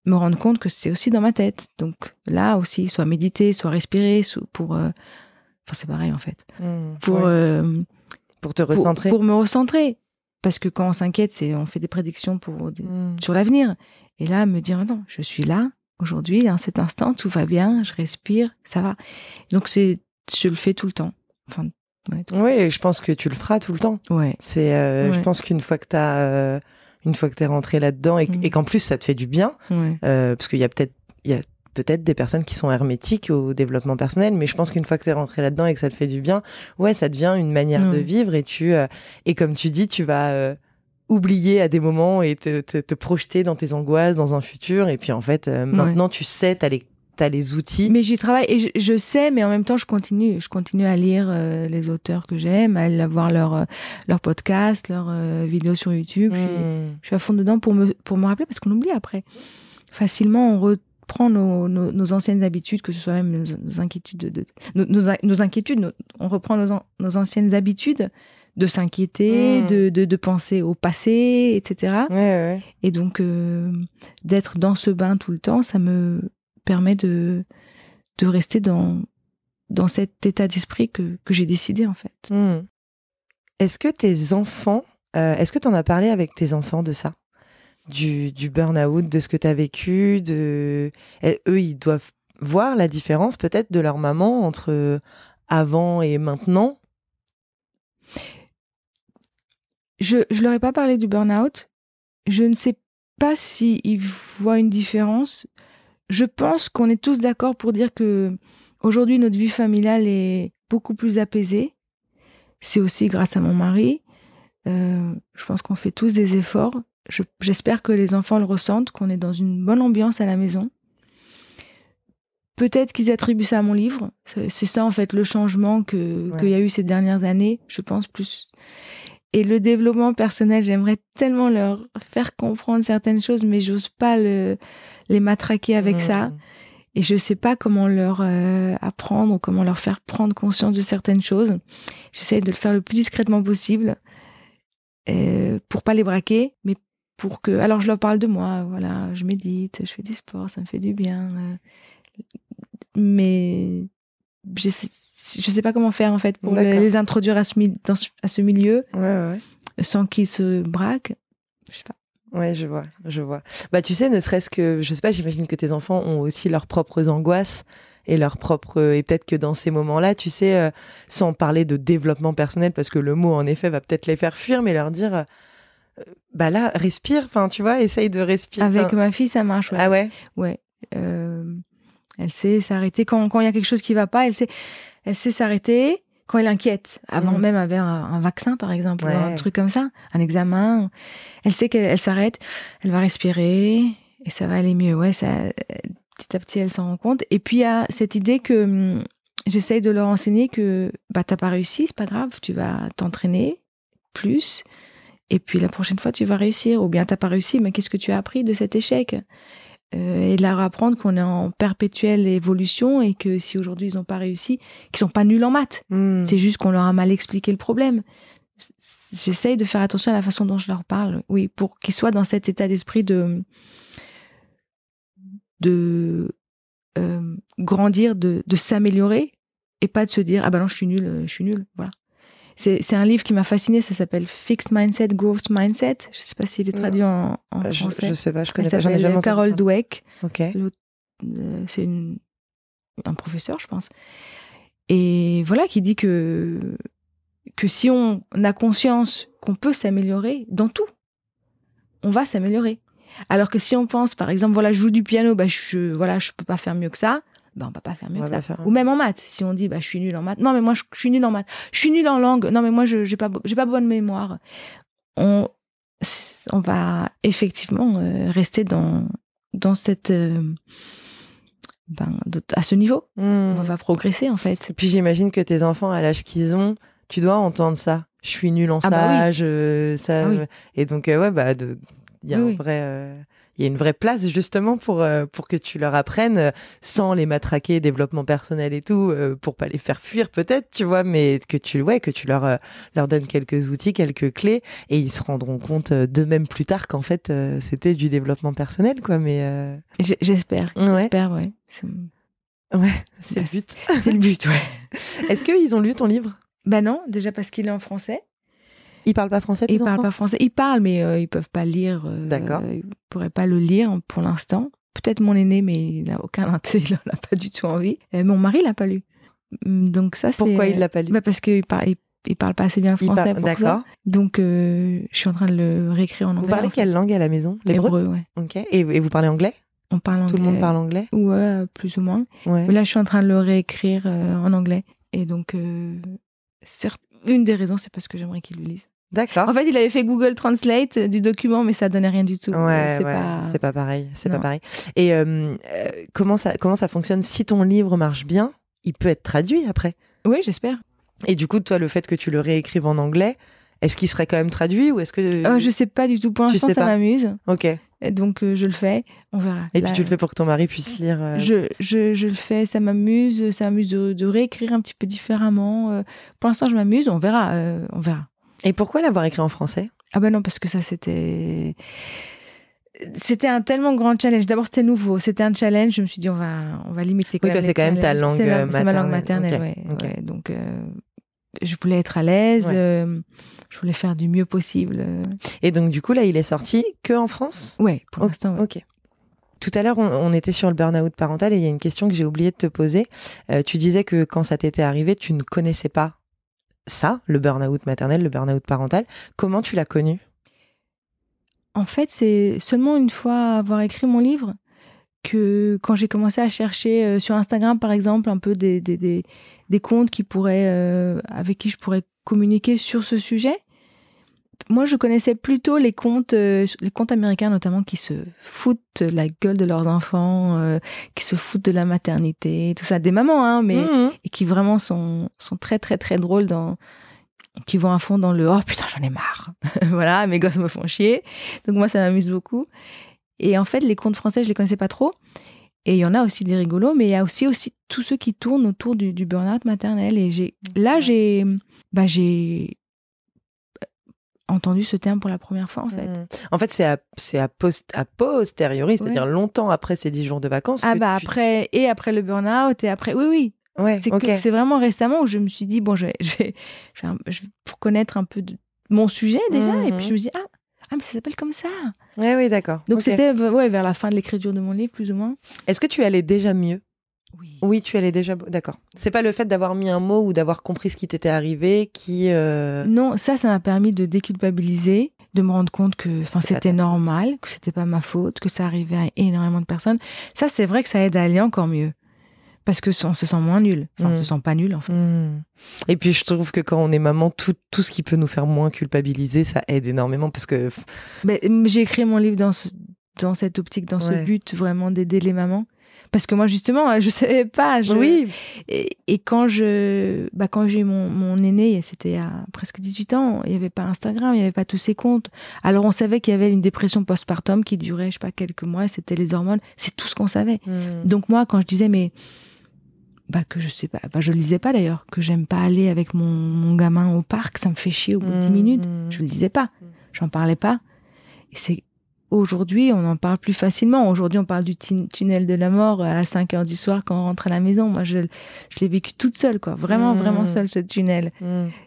Me rendre compte que c'est aussi dans ma tête. Donc là aussi, soit méditer, soit respirer, soit pour. Euh, enfin, c'est pareil en fait. Mmh, pour, euh, pour te recentrer. Pour, me recentrer. Parce que quand on s'inquiète, c'est on fait des prédictions pour mmh. sur l'avenir. Et là, me dire non, je suis là aujourd'hui, dans cet instant, tout va bien, je respire, ça va. Donc c'est, je le fais tout le temps. Enfin, oui, je pense que tu le feras tout le temps. Ouais. C'est, euh, je pense qu'une fois que tu as une fois que tu es rentré là-dedans et, mm. qu'en plus ça te fait du bien, euh, parce qu'il y a peut-être il y a peut-être des personnes qui sont hermétiques au développement personnel, mais je pense qu'une fois que tu es rentré là-dedans et que ça te fait du bien, ouais, ça devient une manière de vivre et tu euh, et comme tu dis, tu vas euh, oublier à des moments et te, te, projeter dans tes angoisses, dans un futur et puis en fait maintenant tu sais, tu les tu les outils. Mais j'y travaille et je, sais, mais en même temps, je continue. Je continue à lire euh, les auteurs que j'aime, à voir leurs euh, leur podcasts, leurs euh, vidéos sur YouTube. Hmm. Je, suis, à fond dedans pour me, pour me rappeler parce qu'on oublie après. Facilement, on reprend nos, nos, anciennes habitudes, que ce soit même nos, inquiétudes, de, nos, nos, inquiétudes, on reprend nos, nos anciennes habitudes de s'inquiéter, hmm. de, de, de, penser au passé, etc. Ouais, ouais. Et donc, d'être dans ce bain tout le temps, ça me permet de, de rester dans, dans cet état d'esprit que, que j'ai décidé en fait. Hmm. Est-ce que tes enfants, euh, est-ce que tu en as parlé avec tes enfants de ça? Du, du burn-out, de ce que tu as vécu de... eux, ils doivent voir la différence peut-être de leur maman entre avant et maintenant? Je ne leur ai pas parlé du burn-out. Je ne sais pas s'ils voient une différence je pense qu'on est tous d'accord pour dire que aujourd'hui notre vie familiale est beaucoup plus apaisée. C'est aussi grâce à mon mari. Euh, je pense qu'on fait tous des efforts. J'espère que les enfants le ressentent, qu'on est dans une bonne ambiance à la maison. Peut-être qu'ils attribuent ça à mon livre. C'est ça en fait le changement que qu'il y a eu ces dernières années. Je pense plus. Et le développement personnel, j'aimerais tellement leur faire comprendre certaines choses, mais j'ose pas le, les matraquer avec ça. Mmh. Et je sais pas comment leur euh, apprendre ou comment leur faire prendre conscience de certaines choses. J'essaie de le faire le plus discrètement possible euh, pour pas les braquer, mais pour que. Alors je leur parle de moi, voilà, je médite, je fais du sport, ça me fait du bien. Euh. mais je sais, je sais pas comment faire en fait pour les, introduire à ce, dans à ce milieu sans qu'ils se braquent. Je sais pas. Ouais, je vois, je vois. Bah, tu sais, ne serait-ce que, je sais pas, j'imagine que tes enfants ont aussi leurs propres angoisses et leurs propres, et peut-être que dans ces moments-là, tu sais, euh, sans parler de développement personnel, parce que le mot, en effet, va peut-être les faire fuir, mais leur dire, bah là, respire, enfin, tu vois, essaye de respirer. Avec ma fille, ça marche. Ah ouais? Ouais. Euh, elle sait s'arrêter quand, quand il y a quelque chose qui va pas, elle sait, elle sait s'arrêter quand elle inquiète, avant mmh. même avec un, vaccin par exemple, un truc comme ça, un examen, elle sait qu'elle s'arrête, elle va respirer et ça va aller mieux. Ouais, ça, petit à petit, elle s'en rend compte. Et puis il y a cette idée que hum, j'essaye de leur enseigner que bah t'as pas réussi, c'est pas grave, tu vas t'entraîner plus. Et puis la prochaine fois, tu vas réussir. Ou bien t'as pas réussi, mais qu'est-ce que tu as appris de cet échec? Et leur apprendre qu'on est en perpétuelle évolution et que si aujourd'hui ils n'ont pas réussi, qu'ils sont pas nuls en maths. Hmm. C'est juste qu'on leur a mal expliqué le problème. J'essaye de faire attention à la façon dont je leur parle, oui, pour qu'ils soient dans cet état d'esprit de de euh, grandir, de, de s'améliorer et pas de se dire ah ben non je suis nul, euh, je suis nul, voilà. C'est, un livre qui m'a fasciné, ça s'appelle Fixed Mindset, Growth Mindset. Je sais pas s'il est traduit en, en Euh, je, français. je sais pas, je connais pas, j'en Carol. Dweck. C'est un professeur, je pense. Et voilà, qui dit que, que si on a conscience qu'on peut s'améliorer dans tout, on va s'améliorer. Alors que si on pense, par exemple, voilà, je joue du piano, bah, je, voilà, je peux pas faire mieux que ça, bah, on va pas faire mieux On que va ça. faire- Ou même en maths, si on dit, bah, je suis nul en maths. Non, mais moi, je, je suis nul en maths. Je suis nul en langue. Non, mais moi, je, j'ai pas, j'ai pas bonne mémoire. On, on va effectivement euh, rester dans, dans cette, euh, ben, de- à ce niveau. Hmm. On va progresser, en fait. Et puis j'imagine que tes enfants, à l'âge qu'ils ont, tu dois entendre ça. Je suis nul en Ah bah ça, oui. je- ça. Ah oui. Et donc, euh, ouais, bah, il y a Oui, un vrai, il y a une vraie place justement pour euh, pour que tu leur apprennes euh, sans les matraquer, développement personnel et tout, euh, pour pas les faire fuir peut-être, tu vois, mais que tu, ouais, que tu leur leur donnes quelques outils, quelques clés, et ils se rendront compte d'eux-mêmes plus tard qu'en fait c'était du développement personnel, quoi. Mais euh, J'espère. Ouais. J'espère, ouais. C'est ouais, c'est le Yes. but. c'est le but, ouais. Est-ce qu'ils ont lu ton livre? Ben non, déjà parce qu'il est en français. Ils parlent pas français, Ils parlent pas français. Ils parlent, mais euh, ils peuvent pas lire. euh, D'accord. Ils pourraient pas le lire pour l'instant. Peut-être mon aîné, mais il n'a aucun intérêt. Il n'a pas du tout envie. Euh, mon mari l'a pas lu. Hum, Donc ça, c'est. Pourquoi il l'a pas lu Bah parce qu'il parle, il, il parle pas assez bien français ça. D'accord. Donc euh, je suis en train de le réécrire en anglais. Vous parlez en fait. quelle langue à la maison? L'hébreu? Hébreu, ouais. Ok. Et, et vous parlez anglais? On parle anglais. Tout le monde parle anglais? Ouais, plus ou moins. Ouais. Mais là, je suis en train de le réécrire euh, en anglais. Et donc, euh, certes, une des raisons, c'est parce que j'aimerais qu'il le lise. D'accord. En fait, il avait fait Google Translate euh, du document, mais ça donnait rien du tout. Ouais, c'est ouais, pas. c'est pas pareil, c'est pas pareil. Et euh, euh, comment ça comment ça fonctionne? Si ton livre marche bien, il peut être traduit après. Oui, j'espère. Et du coup, toi, le fait que tu le réécrives en anglais, est-ce qu'il serait quand même traduit ou est-ce que Euh, je sais pas du tout. Pour l'instant, ça m'amuse. Ok. Et Et Donc, euh, je le fais. On verra. puis Là, tu le fais pour que ton mari puisse lire. euh, Je, je, je le fais, ça m'amuse, ça m'amuse de, de réécrire un petit peu différemment. euh. Pour l'instant, je m'amuse, on verra, euh, on verra. Et pourquoi l'avoir écrit en français? Ah ben non, parce que ça, c'était... C'était un tellement grand challenge. D'abord, c'était nouveau. C'était un challenge. Je me suis dit, on va, on va limiter. Oui, toi, les c'est quand même ta langue, la- euh, C'est ma langue maternelle. maternelle, Ok, ouais, ok. ouais. Donc, euh, je voulais être à l'aise. Ouais. euh, je voulais faire du mieux possible. Et donc, du coup, là, il est sorti que en France? Ouais, pour l'instant. Ok. Tout à l'heure, on, on était sur le burn-out parental et il y a une question que j'ai oublié de te poser. Euh, tu disais que quand ça t'était arrivé, tu ne connaissais pas ça, le burn-out maternel, le burn-out parental. Comment tu l'as connu? En fait, c'est seulement une fois avoir écrit mon livre que quand j'ai commencé à chercher euh, sur Instagram, par exemple, un peu des, des, comptes qui pourraient, euh, avec qui je pourrais communiquer sur ce sujet. Moi, je connaissais plutôt les comptes, euh, les comptes américains notamment, qui se foutent la gueule de leurs enfants, euh, qui se foutent de la maternité, tout ça, des mamans, hein, mais Mhm. et qui vraiment sont, sont très très très drôles dans qui vont à fond dans le oh putain j'en ai marre! Voilà mes gosses me font chier. Donc moi ça m'amuse beaucoup. Et en fait les contes français je les connaissais pas trop. Et il y en a aussi des rigolos mais il y a aussi aussi tous ceux qui tournent autour du, du burn-out maternel. Et j'ai là j'ai bah j'ai entendu ce terme pour la première fois en fait Mhm. En fait, c'est à, c'est à, post, à posteriori, c'est-à-dire longtemps après ces 10 jours de vacances. ah que bah tu- après et après le burn-out et après oui oui Ouais, C'est c'est vraiment récemment où je me suis dit, bon, je vais, je vais, je vais, un- je vais- pour connaître un peu de mon sujet déjà, et puis je me dis, ah, ah mais ça s'appelle comme ça. Ouais, oui, d'accord. Donc c'était ouais, vers la fin de l'écriture de mon livre, plus ou moins. Est-ce que tu allais déjà mieux? Oui. Oui, tu allais déjà. D'accord. C'est pas le fait d'avoir mis un mot ou d'avoir compris ce qui t'était arrivé qui. euh, Non, ça, ça m'a permis de déculpabiliser, de me rendre compte que C'était normal, que c'était pas ma faute, que ça arrivait à énormément de personnes. Ça, c'est vrai que ça aide à aller encore mieux. Parce que on se sent moins nul. Enfin, on Mm. se sent pas nul, en fait. Hmm. Et puis je trouve que quand on est maman, tout, tout ce qui peut nous faire moins culpabiliser, ça aide énormément parce que j'ai écrit mon livre dans, ce- dans cette optique, dans Ouais. ce but vraiment d'aider les mamans. Parce que moi, justement, je savais pas. Oui. Et, quand je, bah, quand j'ai eu mon, mon aîné, c'était à presque 18 ans, il n'y avait pas Instagram, il n'y avait pas tous ces comptes. Alors, on savait qu'il y avait une dépression postpartum qui durait, je sais pas, quelques mois, c'était les hormones. C'est tout ce qu'on savait. Hmm. Donc, moi, quand je disais, mais, bah, que je sais pas, bah, je le disais pas d'ailleurs, que j'aime pas aller avec mon, mon, gamin au parc, ça me fait chier au bout de 10 hmm. minutes. Je le disais pas. J'en parlais pas. Et c'est Aujourd'hui, on en parle plus facilement. Aujourd'hui, on parle du tunnel de la mort à 5 heures du soir quand on rentre à la maison. Moi, je, je l'ai vécu toute seule, quoi. Vraiment, mmh. vraiment seule, ce tunnel. Mmh.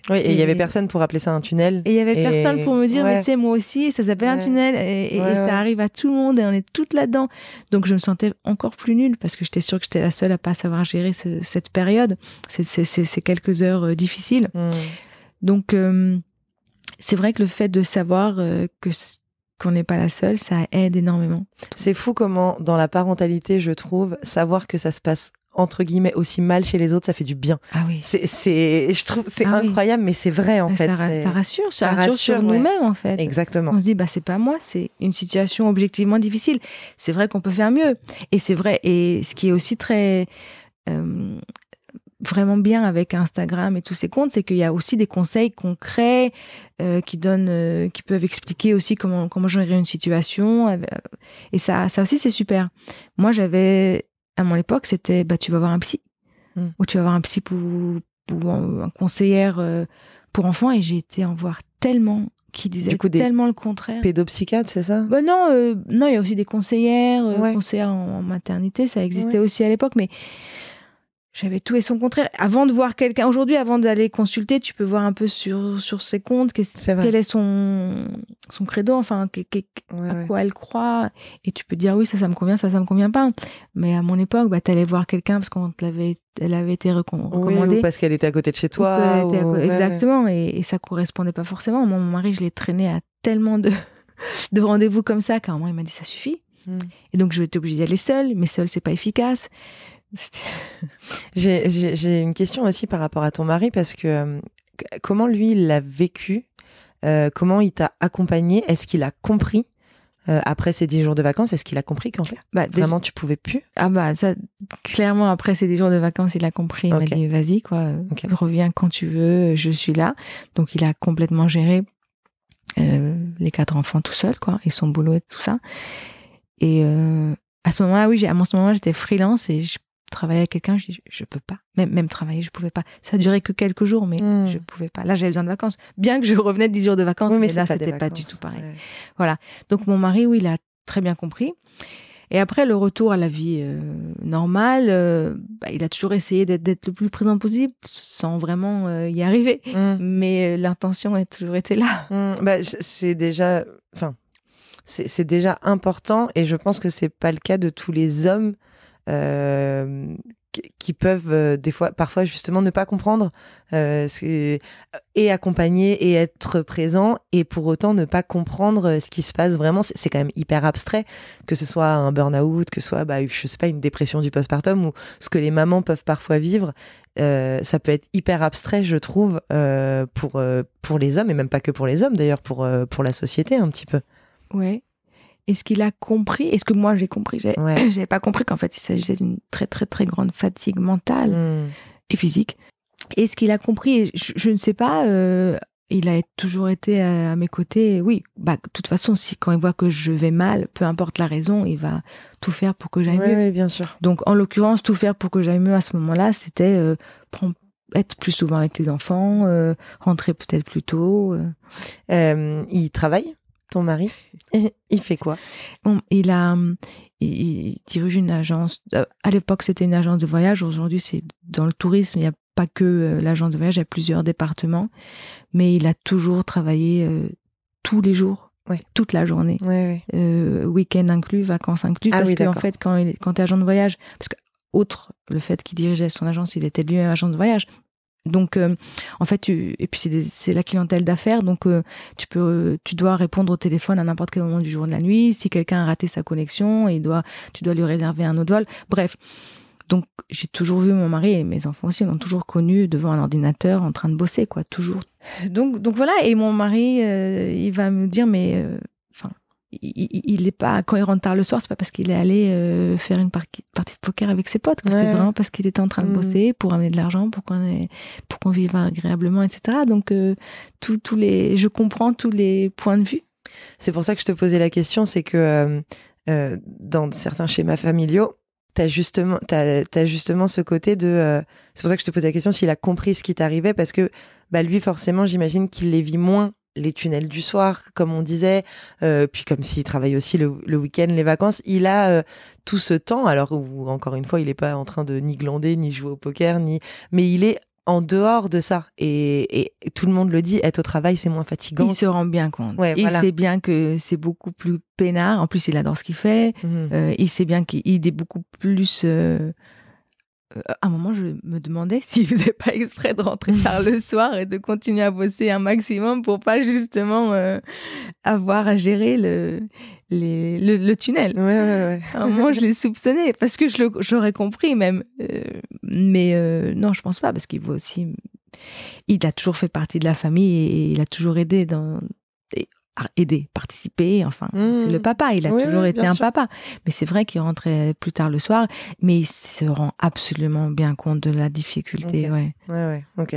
Oui, et il y avait personne pour appeler ça un tunnel. Et il y avait personne pour me dire, mais tu sais, moi aussi, ça s'appelle un tunnel. Et, ça arrive à tout le monde et on est toutes là-dedans. Donc, je me sentais encore plus nulle parce que j'étais sûre que j'étais la seule à pas savoir gérer cette période, ces, ces, quelques heures euh, difficiles. Mmh. Donc, euh, c'est vrai que le fait de savoir euh, que qu'on n'est pas la seule, ça aide énormément. C'est fou comment, dans la parentalité, je trouve, savoir que ça se passe entre guillemets aussi mal chez les autres, ça fait du bien. Ah oui. C'est, c'est, je trouve, c'est ah incroyable, mais c'est vrai en fait. Ça, rassure, ça, rassure, sur nous-mêmes en fait. Exactement. On se dit bah c'est pas moi, c'est une situation objectivement difficile. C'est vrai qu'on peut faire mieux, et c'est vrai. Et ce qui est aussi très euh, vraiment bien avec Instagram et tous ces comptes, c'est qu'il y a aussi des conseils concrets euh, qui donnent, euh, qui peuvent expliquer aussi comment comment gérer une situation. Euh, et ça, ça aussi c'est super. Moi, j'avais à mon époque, c'était bah tu vas voir un psy hmm. ou tu vas voir un psy pour, pour un, conseillère pour enfants et j'ai été en voir tellement qui disaient tellement le contraire. Pédopsychiatre, c'est ça? Bah Non, non, il y a aussi des conseillères, conseillères en, en, maternité, ça existait aussi à l'époque, mais j'avais tout et son contraire. Avant de voir quelqu'un, aujourd'hui, avant d'aller consulter, tu peux voir un peu sur, sur ses comptes, quel est son, son credo, enfin, à quoi elle croit. Et tu peux dire, oui, ça, ça me convient, ça, ça me convient pas. Mais à mon époque, bah, t'allais voir quelqu'un parce qu'on l'avait, elle avait été recommandée. ou parce qu'elle était à côté de chez toi. Exactement. Et, et, ça correspondait pas forcément. mon mari, je l'ai traîné à tellement de, de rendez-vous comme ça qu'à un moment, il m'a dit, ça suffit. Hmm. Et donc, je été obligée d'y aller seule, mais seule, c'est pas efficace. J'ai une question aussi par rapport à ton mari parce que euh, comment lui il l'a vécu, euh, comment il t'a accompagné, est-ce qu'il a compris euh, après ces 10 jours de vacances, est-ce qu'il a compris qu'en fait, bah, vraiment, tu pouvais plus? Ah bah ça, clairement, après ces 10 jours de vacances, il a compris. Il m'a dit, vas-y, quoi, reviens quand tu veux, je suis là. Donc, il a complètement géré les quatre enfants tout seul, quoi, et son boulot et tout ça. Et à ce moment-là, oui, à ce moment-là, j'étais freelance et je travailler avec quelqu'un, je dis, je, peux pas. Même, même travailler, je pouvais pas. Ça durait que quelques jours, mais hmm. je pouvais pas. Là, j'avais besoin de vacances. Bien que je revenais de 10 jours de vacances, mais, là, c'était pas du tout pareil. Voilà. Donc, mon mari, oui, il a très bien compris. Et après, le retour à la vie euh, normale, euh, bah, il a toujours essayé d'être le plus présent possible, sans vraiment euh, y arriver. Hmm. Mais l'intention a toujours été là. Hmm. Bah, c'est déjà, enfin, c'est déjà important, et je pense que c'est pas le cas de tous les hommes qui peuvent euh, des fois, parfois justement, ne pas comprendre euh, et accompagner et être présent et pour autant ne pas comprendre ce qui se passe vraiment. C'est quand même hyper abstrait, que ce soit un burn-out, que ce soit, bah, je sais pas, une dépression du postpartum ou ce que les mamans peuvent parfois vivre. ça peut être hyper abstrait, je trouve, pour pour les hommes et même pas que pour les hommes d'ailleurs, pour pour la société un petit peu. Ouais. Est-ce qu'il a compris? Est-ce que moi j'ai compris? J'avais pas compris qu'en fait il s'agissait d'une très très très grande fatigue mentale hmm. et physique. Est-ce qu'il a compris? Je, ne sais pas. Euh, il a toujours été à, mes côtés. Oui, bah de toute façon, si quand il voit que je vais mal, peu importe la raison, il va tout faire pour que j'aille mieux. Oui, bien sûr. Donc en l'occurrence, tout faire pour que j'aille mieux à ce moment-là, c'était euh, être plus souvent avec les enfants, euh, rentrer peut-être plus tôt. il travaille? Ton mari Il fait quoi? Il a, il, dirige une agence. Euh, à l'époque, c'était une agence de voyage. Aujourd'hui, c'est dans le tourisme. Il n'y a pas que euh, l'agence de voyage. Il y a plusieurs départements. Mais il a toujours travaillé euh, tous les jours. toute la journée, week-end inclus, vacances inclus, ah parce qu'en fait, quand, il, quand tu es agent de voyage, parce que outre le fait qu'il dirigeait son agence, il était lui-même agent de voyage, donc, euh, en fait, tu, et puis c'est la clientèle d'affaires, donc euh, tu peux, tu dois répondre au téléphone à n'importe quel moment du jour ou de la nuit. Si quelqu'un a raté sa connexion, il doit, tu dois lui réserver un autre vol. Bref, donc j'ai toujours vu mon mari et mes enfants aussi l'ont toujours connu devant un ordinateur en train de bosser, quoi, toujours. Donc, donc voilà. Et mon mari, euh, il va me dire, mais, il n'est pas quand il rentre tard le soir, c'est pas parce qu'il est allé euh, faire une partie de poker avec ses potes. C'est vraiment parce qu'il était en train de mm. bosser pour amener de l'argent, pour qu'on pour qu'on vive agréablement, etc. Donc euh, tous les, je comprends tous les points de vue. C'est pour ça que je te posais la question, c'est que euh, dans certains schémas familiaux, t'as justement, as, as, justement ce côté de. c'est pour ça que je te posais la question s'il a compris ce qui t'arrivait, parce que bah lui, forcément, j'imagine qu'il les vit moins les tunnels du soir, comme on disait, euh, puis comme s'il travaille aussi le, week-end, les vacances, il a euh, tout ce temps, alors où encore une fois, il n'est pas en train de ni glander, ni jouer au poker, ni, mais il est en dehors de ça. Et, tout le monde le dit, être au travail, c'est moins fatigant. Il se rend bien compte. il sait bien que c'est beaucoup plus peinard. En plus, il adore ce qu'il fait. Mmh. Euh, il sait bien qu'il est beaucoup plus à un moment, je me demandais s'il faisait pas exprès de rentrer tard le soir et de continuer à bosser un maximum pour pas justement euh, avoir à gérer le, le, tunnel. Ouais, ouais, À un moment, je l'ai soupçonné parce que je l'aurais compris même. Euh, mais euh, non, je pense pas parce qu'il aussi. Il a toujours fait partie de la famille et il a toujours aidé dans aider, participer. Enfin, c'est le mmh. papa. Il a toujours été un papa. Mais c'est vrai qu'il rentrait plus tard le soir, mais il se rend absolument bien compte de la difficulté. Ouais. ouais, ouais. Ok.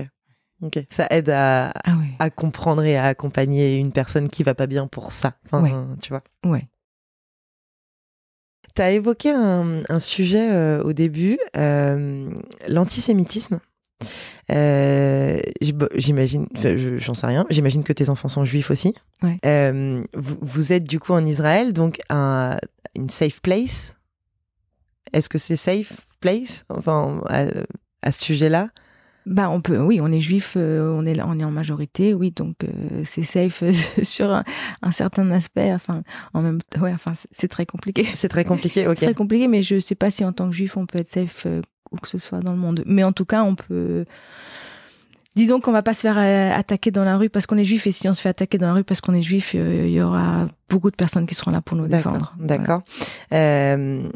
Ok. Ça aide à, ah à comprendre et à accompagner une personne qui va pas bien pour ça. Enfin, Tu vois. Ouais. Tu as évoqué un, un sujet euh, au début, euh, l'antisémitisme. Euh, j'imagine, j'en sais rien. J'imagine que tes enfants sont juifs aussi. Euh, vous, êtes du coup en Israël, donc un, une safe place? Est-ce que c'est safe place, enfin à, ce sujet-là? Bah, on peut, oui, on est juif, euh, on est on est en majorité, oui, donc c'est safe sur un, certain aspect. Enfin, en même, ouais, enfin, c'est très compliqué. C'est très compliqué, ok. Très compliqué, mais je sais pas si en tant que juif on peut être safe où que ce soit dans le monde. Mais en tout cas, on peut. Disons qu'on va pas se faire euh, attaquer dans la rue parce qu'on est juif, et si on se fait attaquer dans la rue parce qu'on est juif, euh, il y aura beaucoup de personnes qui seront là pour nous défendre. D'accord. Euh,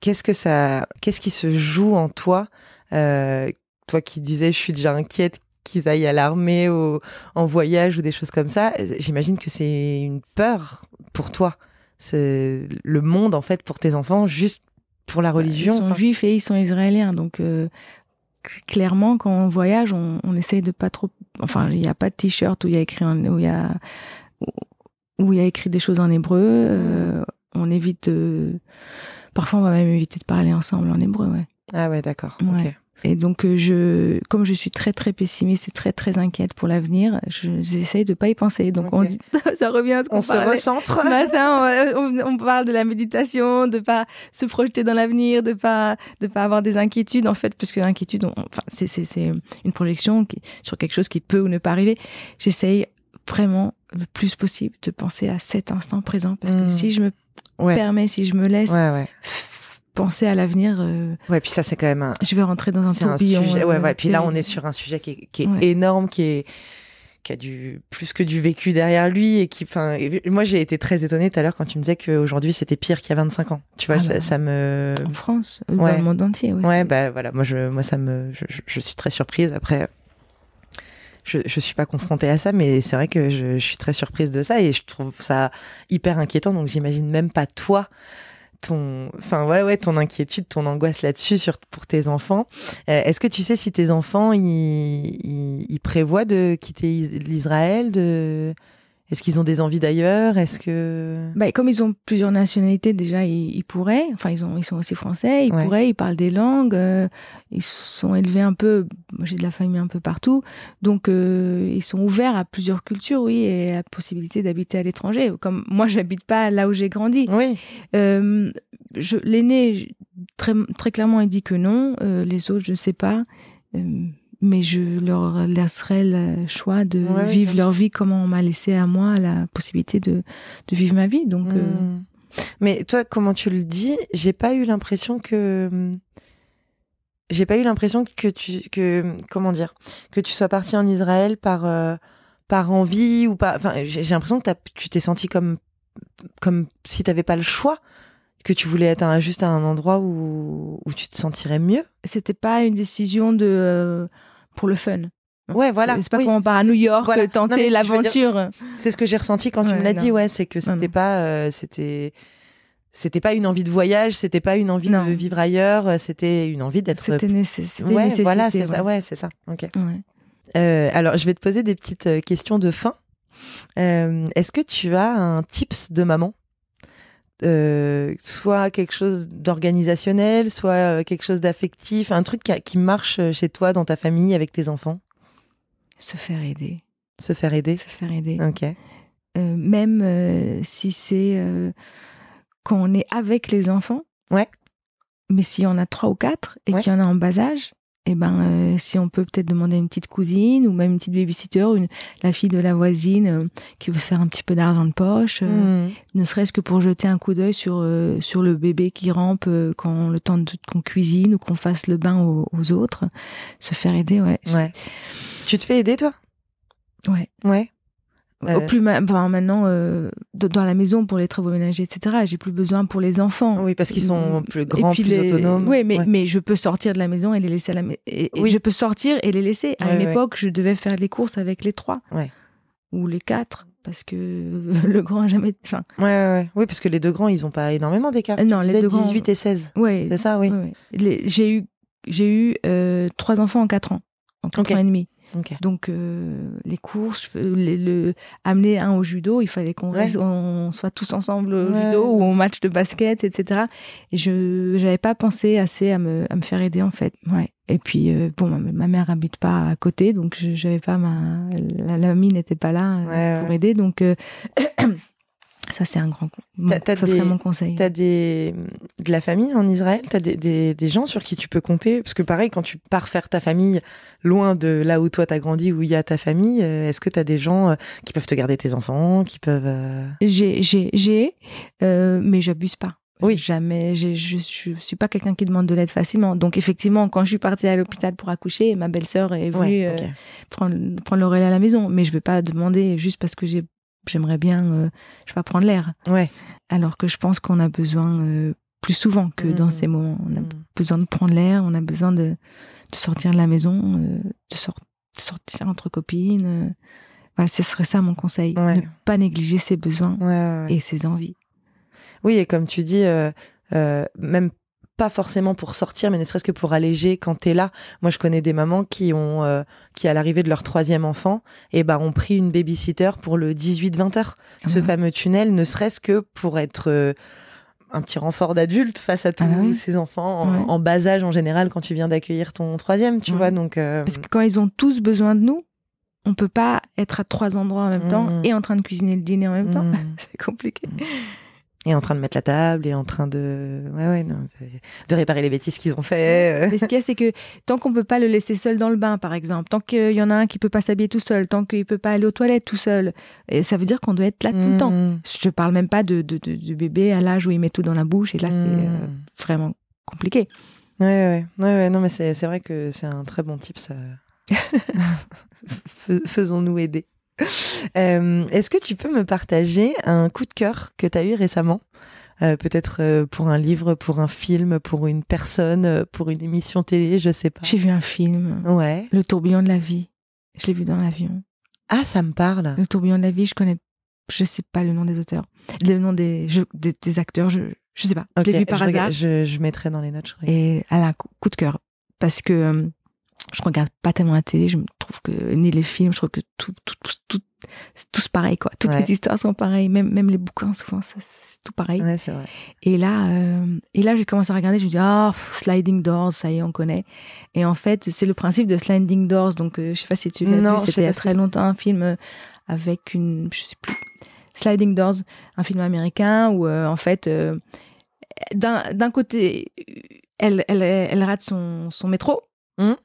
qu'est-ce que ça, qu'est-ce qui se joue en toi, toi qui disais, je suis déjà inquiète qu'ils aillent à l'armée ou en voyage ou des choses comme ça. J'imagine que c'est une peur pour toi. C'est le monde en fait pour tes enfants, juste pour la religion. Ils sont juifs et ils sont israéliens, donc euh, clairement quand on voyage, on, on, essaye de pas trop. Enfin, il n'y a pas de t-shirt où il y a écrit où il y a où il y a écrit des choses en hébreu. Euh, on évite. Parfois, on va même éviter de parler ensemble en hébreu, ouais. Ah ouais, d'accord. Et donc, euh, je, comme je suis très très pessimiste et très très inquiète pour l'avenir, j'essaye de pas y penser. Donc, on ça revient à ce qu'on On se recentre. Ce matin, on, parle de la méditation, de pas se projeter dans l'avenir, de pas de pas avoir des inquiétudes en fait, parce que l'inquiétude, enfin, c'est c'est une projection qui, sur quelque chose qui peut ou ne pas arriver. J'essaye vraiment le plus possible de penser à cet instant présent, parce que mmh. si je me permets, si je me laisse ouais, ouais penser à l'avenir. Euh, ouais, puis ça, c'est quand même un. Je vais rentrer dans un tourbillon. sujet, ouais, ouais. Puis là, on est sur un sujet qui est, qui est énorme, qui est qui a du plus que du vécu derrière lui et qui enfin moi j'ai été très étonnée tout à l'heure quand tu me disais qu'aujourd'hui c'était pire qu'il y a 25 ans tu vois ah ça, ça, me en France euh, dans le monde entier aussi. ouais bah voilà moi je moi ça me je, je suis très surprise après je, je suis pas confrontée à ça, mais c'est vrai que je, je, suis très surprise de ça et je trouve ça hyper inquiétant. Donc j'imagine même pas toi ton, enfin voilà, ouais, ton inquiétude, ton angoisse là-dessus sur pour tes enfants. Euh, est-ce que tu sais si tes enfants ils, ils prévoient de quitter l'Israël, de est-ce qu'ils ont des envies d'ailleurs? Est-ce que bah, comme ils ont plusieurs nationalités déjà, ils, pourraient. Enfin, ils ont, ils sont aussi français. Ils pourraient. Ils parlent des langues. Euh, ils sont élevés un peu. Moi, j'ai de la famille un peu partout, donc euh, ils sont ouverts à plusieurs cultures, oui, et à la possibilité d'habiter à l'étranger. Comme moi, j'habite pas là où j'ai grandi. Oui. Euh, je l'aîné très très clairement, il dit que non. Euh, les autres, je sais pas. Euh, mais je leur laisserai le choix de vivre leur vie comme on m'a laissé à moi la possibilité de, de vivre ma vie. Donc, euh, hmm. mais toi, comment tu le dis, j'ai pas eu l'impression que j'ai pas eu l'impression que tu que comment dire que tu sois parti en Israël par euh, par envie ou pas. Enfin, j'ai l'impression que tu t'es senti comme comme si t'avais pas le choix que tu voulais être juste à un endroit où, où tu te sentirais mieux C'était pas une décision de euh, pour le fun. Ouais, voilà. C'est pas oui. comme on part à New York Voilà. Mais tenter l'aventure. C'est ce que j'ai ressenti quand tu me l'as dit, ouais, c'est que c'était pas, euh, c'était, c'était pas une envie de voyage, c'était pas une envie Non. de vivre ailleurs, euh, c'était une envie d'être. C'était nécess- c'était Ouais, nécessité. voilà, c'est ça, ouais. c'est ça. Ok. Ouais. Euh, alors, je vais te poser des petites euh, questions de fin. Euh, Est-ce que tu as un tips de maman? Euh, soit quelque chose d'organisationnel, soit euh, quelque chose d'affectif, un truc qui, a- qui marche euh, chez toi, dans ta famille, avec tes enfants? Se faire aider. Se faire aider? Se faire aider. Ok. Euh, même euh, si c'est quand on est avec les enfants. Ouais. Mais s'il y en a trois ou quatre et Ouais. qu'il y en a en bas âge, eh ben, euh, si on peut peut-être demander à une petite cousine ou même une petite babysitter, une, la fille de la voisine euh, qui veut se faire un petit peu d'argent de poche, euh, Mhm. ne serait-ce que pour jeter un coup d'œil sur, sur le bébé qui rampe quand le temps qu'on cuisine ou qu'on fasse le bain aux, aux autres. Se faire aider, ouais. Ouais. Tu te fais aider, toi? Ouais. Ouais. Au plus ma- enfin, maintenant, euh, dans la maison pour les travaux ménagers, etc. J'ai plus besoin pour les enfants. Oui, parce qu'ils sont plus Et grands, puis plus les- autonomes. Oui, mais, Ouais. mais je peux sortir de la maison et les laisser à la maison. Oui. je peux sortir et les laisser. À Ouais, une ouais. époque, je devais faire les courses avec les trois. Ou les quatre, parce que le grand a jamais. Enfin, Ouais, ouais, ouais. Oui, parce que les deux grands, ils ont pas énormément d'écart. Euh, non, les deux grands- 18 et 16. ouais. C'est ça, oui. Les- J'ai eu, j'ai eu euh, trois enfants en quatre ans. En quatre ans et demi. Donc, euh, les courses, fais- les- le, amener un au judo, il fallait qu'on Ouais. reste- on soit tous ensemble au Ouais, judo ou au match de basket, etc. Et je n'avais pas pensé assez à me, à me faire aider, en fait. Ouais. Et puis, euh, bon, ma, ma mère habite pas à côté, donc j'avais pas ma. La, l'amie n'était pas là euh, Ouais, pour aider, donc. ça, c'est un grand. con- mon- T'as- t'as ça des- serait mon conseil. T'as des de la famille en Israël? T'as des, des, des gens sur qui tu peux compter? Parce que pareil, quand tu pars faire ta famille loin de là où toi t'as grandi, où il y a ta famille, euh, est-ce que t'as des gens euh, qui peuvent te garder tes enfants, qui peuvent euh, J'ai, j'ai, j'ai, euh, mais j'abuse pas. Oui. Jamais, je, je suis pas quelqu'un qui demande de l'aide facilement. Donc effectivement, quand je suis partie à l'hôpital pour accoucher, ma belle-sœur est venue Ouais, euh, prendre, prendre le relais à la maison. Mais je vais pas demander juste parce que j'ai, j'aimerais bien, euh, je vais pas prendre l'air. Ouais. Alors que je pense qu'on a besoin euh, plus souvent que dans Mhm. ces moments. On a Mm. besoin de prendre l'air, on a besoin de, de sortir de la maison, euh, de, sor- de sortir entre copines. euh. Voilà, ce serait ça mon conseil. Ouais. Ne pas négliger ses besoins Ouais, et ses envies. Oui, et comme tu dis, même pas forcément pour sortir, mais ne serait-ce que pour alléger quand t'es là. Moi, je connais des mamans qui ont, euh, qui à l'arrivée de leur troisième enfant, et ben, ont pris une babysitter pour le 18-20 heures. Ce Ah. fameux tunnel, ne serait-ce que pour être euh, un petit renfort d'adulte face à tous Ah oui. ces enfants en, Ouais. en bas âge en général quand tu viens d'accueillir ton troisième, tu Ouais. vois. Donc, euh, Parce que quand ils ont tous besoin de nous, on peut pas être à trois endroits en même temps Mhm. et en train de cuisiner le dîner en même temps. mm. C'est compliqué. Et en train de mettre la table, et en train de, ouais, ouais, non, de, réparer les bêtises qu'ils ont fait. euh. Mais ce qu'il y a, c'est que tant qu'on peut pas le laisser seul dans le bain, par exemple, tant qu'il y en a un qui peut pas s'habiller tout seul, tant qu'il peut pas aller aux toilettes tout seul, et ça veut dire qu'on doit être là tout le temps. Mm. Je parle même pas de, de, de- du bébé à l'âge où il met tout dans la bouche, et là, c'est euh, Mm. vraiment compliqué. Ouais, ouais, ouais, ouais, non, mais c'est vrai que c'est un très bon type, ça. Faisons-nous aider. Euh, Est-ce que tu peux me partager un coup de cœur que tu as eu récemment? Euh, Peut-être euh, pour un livre, pour un film, pour une personne, euh, pour une émission télé, je sais pas. J'ai vu un film, Ouais. Le tourbillon de la vie. Je l'ai vu dans l'avion. Ah, ça me parle. Le tourbillon de la vie, je connais, je sais pas le nom des auteurs, le nom des, je- des, des acteurs, je, je sais pas. Ok, je l'ai vu par je, hasard. regarde- je, je mettrai dans les notes. je. Et elle a un coup, coup de cœur. Parce que je regarde pas tellement la télé, je me trouve que, ni les films, je trouve que tout, tout, tout, c'est tous pareil, quoi. Toutes Ouais. les histoires sont pareilles, même, même les bouquins, souvent, c'est tout pareil. Ouais, c'est vrai. Et là, euh, et là, j'ai commencé à regarder, je me dis, ah, pff, Sliding Doors, ça y est, on connaît. Et en fait, c'est le principe de Sliding Doors, donc euh, je sais pas si tu l'as vu, c'était il y a très longtemps, un film euh, avec une, je sais plus, Sliding Doors, un film américain où, euh, en fait, euh, d'un côté, elle, elle, elle rate son, son métro, Mhm.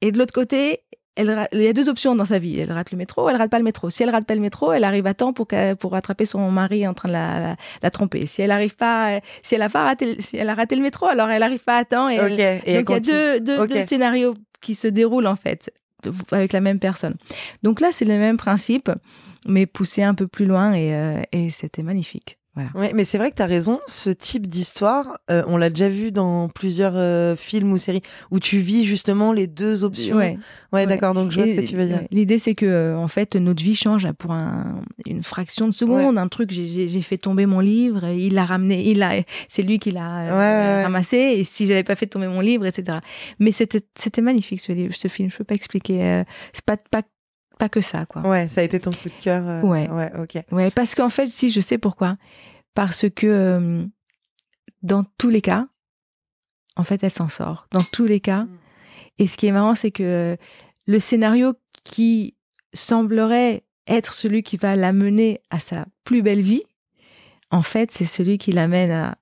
Et de l'autre côté, elle il y a deux options dans sa vie. Elle rate le métro, elle rate pas le métro. Si elle rate pas le métro, elle arrive à temps pour, pour rattraper son mari en train de la, la, la tromper. Si elle arrive pas, si elle a pas raté, le- si elle a raté le métro, alors elle arrive pas à temps. Et elle- donc il y a deux, deux scénarios qui se déroulent en fait avec la même personne. Donc là, c'est le même principe, mais poussé un peu plus loin et, euh, et c'était magnifique. Voilà. Ouais, mais c'est vrai que tu as raison, ce type d'histoire, euh, on l'a déjà vu dans plusieurs euh, films ou séries où tu vis justement les deux options. Ouais. Ouais, d'accord, donc je vois Et- ce que tu veux dire. L'idée, c'est que euh, en fait, notre vie change pour un- une fraction de seconde. Un truc, j'ai- fait tomber mon livre, il l'a ramené, il a, c'est lui qui l'a euh, ramassé. Et si j'avais pas fait tomber mon livre, etc. Mais c'était, c'était magnifique ce livre, ce film. Je peux pas expliquer. euh, c'est pas, pas, pas que ça, quoi. Ouais, ça a été ton coup de cœur. euh, Ouais. Ouais, ok. Ouais, parce qu'en fait, si je sais pourquoi, parce que euh, dans tous les cas, en fait, elle s'en sort. Dans tous les cas. Et ce qui est marrant, c'est que le scénario qui semblerait être celui qui va l'amener à sa plus belle vie, en fait, c'est celui qui l'amène à-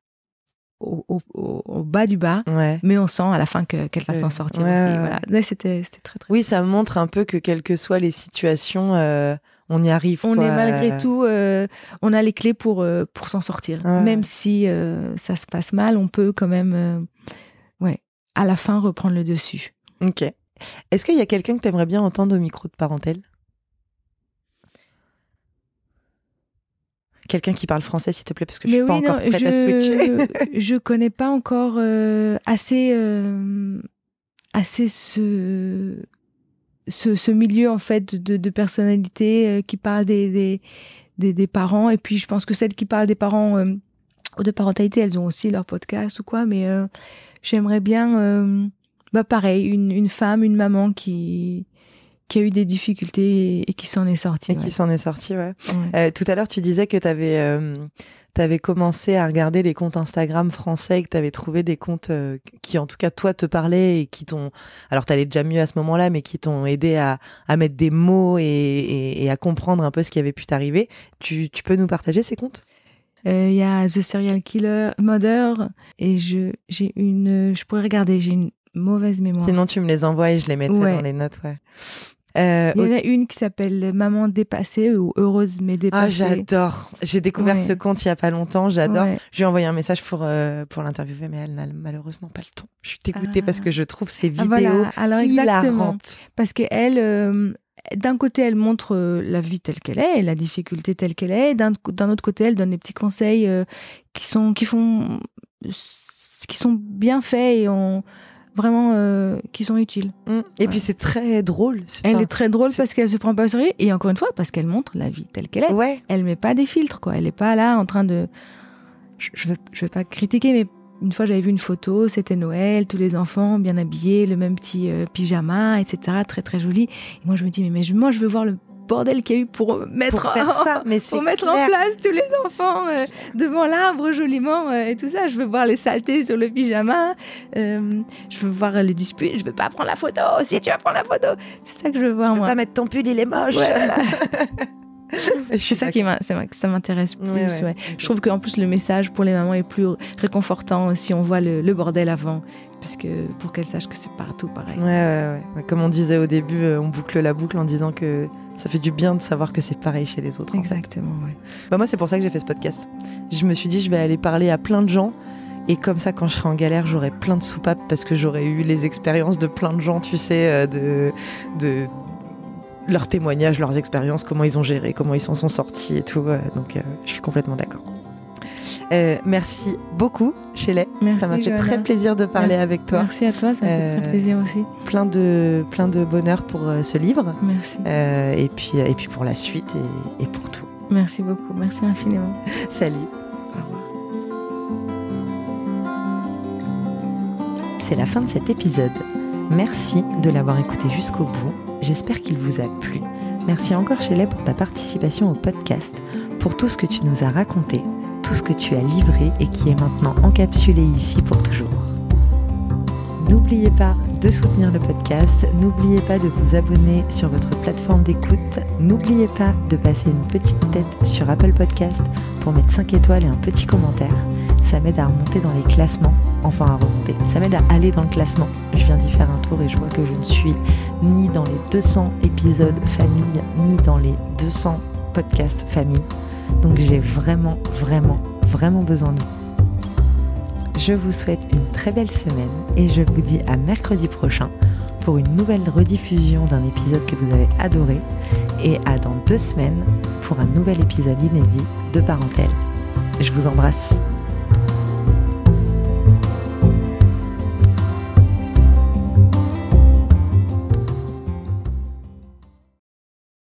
au, au- au- au bas du bas. Ouais. Mais on sent à la fin que- qu'elle va s'en sortir ouais, aussi. ouais. Voilà. Mais C'était très, très Oui, ça montre un peu que quelles que soient les situations, euh, on y arrive. on quoi. est malgré tout, euh, on a les clés pour, euh, pour s'en sortir. Même si euh, ça se passe mal, on peut quand même, euh, ouais, à la fin reprendre le dessus. Ok. Est-ce qu'il y a quelqu'un que tu aimerais bien entendre au micro de Parentèle Quelqu'un qui parle français, s'il te plaît, parce que je suis pas encore prête à switcher. je, je connais pas encore euh, assez, euh, assez ce, ce, ce milieu en fait de, de personnalités euh, qui parlent des, des, des, des parents. Et puis je pense que celles qui parlent des parents euh, ou de parentalité, elles ont aussi leur podcast ou quoi. Mais j'aimerais bien, bah pareil, une, une femme, une maman qui qui a eu des difficultés et qui s'en est sortie. Et qui s'en est sorti, ouais. Ouais. Euh, tout à l'heure, tu disais que tu avais, commencé à regarder les comptes Instagram français et que tu avais trouvé des comptes euh, qui, en tout cas, toi, te parlaient et qui t'ont. Alors, tu allais déjà mieux à ce moment-là, mais qui t'ont aidé à, à mettre des mots et, et- et à comprendre un peu ce qui avait pu t'arriver. Tu, tu peux nous partager ces comptes? Euh, Il y a The Serial Killer Mother et je j'ai une je pourrais regarder j'ai une mauvaise mémoire. Sinon, tu me les envoies et je les mettrai Ouais. dans les notes, ouais. Euh, Il y en a une qui s'appelle Maman dépassée ou Heureuse mais Ah, dépassée. j'adore. J'ai découvert Ouais. ce compte il y a pas longtemps. J'adore. Ouais. Je lui ai envoyé un message pour, euh, pour l'interviewer, mais elle n'a malheureusement pas le temps. Je suis dégoûtée Ah. parce que je trouve ses Ah, vidéos voilà. Alors hilarantes. parce que elle euh, d'un côté elle montre la vie telle qu'elle est, la difficulté telle qu'elle est, d'un autre côté elle donne des petits conseils qui sont qui font qui sont bien faits et ont vraiment euh, qui sont utiles. Mm. Et puis c'est très drôle. Elle est très drôle parce qu'elle se prend pas au sérieux et encore une fois parce qu'elle montre la vie telle qu'elle est. Ouais. Elle met pas des filtres quoi. Elle est pas là en train de. Je, je veux je veux pas critiquer mais une fois j'avais vu une photo, c'était Noël, tous les enfants bien habillés, le même petit euh, pyjama, etc. Très très joli. Et moi je me dis mais, mais moi je veux voir le bordel qu'il y a eu pour mettre Pour faire ça, mais c'est pour mettre en place tous les enfants euh, devant l'arbre joliment euh, et tout ça. Je veux voir les saletés sur le pyjama. euh, je veux voir les disputes. Je veux pas prendre la photo. Si tu vas prendre la photo, c'est ça que je veux voir Je moi. pas mettre ton pull, il est moche. Ouais, voilà. Je suis C'est ça qui ça m'intéresse plus. Ouais, ouais. ouais. Je trouve qu'en plus le message pour les mamans est plus réconfortant si on voit le, le bordel avant, parce que pour qu'elles sachent que c'est partout pareil. Ouais, ouais, ouais. Ouais, Comme on disait au début, euh, on boucle la boucle en disant que ça fait du bien de savoir que c'est pareil chez les autres. en fait. Exactement. Ouais. Bah moi, c'est pour ça que j'ai fait ce podcast. Je me suis dit, je vais aller parler à plein de gens. Et comme ça, quand je serai en galère, j'aurai plein de soupapes parce que j'aurai eu les expériences de plein de gens, tu sais, euh, de, de leurs témoignages, leurs expériences, comment ils ont géré, comment ils s'en sont sortis et tout. euh, donc, euh, je suis complètement d'accord. Euh, merci beaucoup, Shelley. Merci. Ça m'a fait Johanna. très plaisir de parler Merci. avec toi. Merci à toi, ça me fait très plaisir aussi. Plein de, plein de bonheur pour euh, ce livre. Merci. Et, puis, et puis pour la suite et, et pour tout. Merci beaucoup. Merci infiniment. Salut. Au revoir. C'est la fin de cet épisode. Merci de l'avoir écouté jusqu'au bout. J'espère qu'il vous a plu. Merci encore Shelley pour ta participation au podcast, pour tout ce que tu nous as raconté, tout ce que tu as livré et qui est maintenant encapsulé ici pour toujours. N'oubliez pas de soutenir le podcast, n'oubliez pas de vous abonner sur votre plateforme d'écoute, n'oubliez pas de passer une petite tête sur Apple Podcast pour mettre 5 étoiles et un petit commentaire. Ça m'aide à remonter dans les classements, enfin à remonter, ça m'aide à aller dans le classement. Je viens d'y faire un tour et je vois que je ne suis ni dans les 200 épisodes famille, ni dans les 200 podcasts famille. Donc j'ai vraiment, vraiment, vraiment besoin de vous. Je vous souhaite une très belle semaine et je vous dis à mercredi prochain pour une nouvelle rediffusion d'un épisode que vous avez adoré et à dans deux semaines pour un nouvel épisode inédit de Parentèle. Je vous embrasse.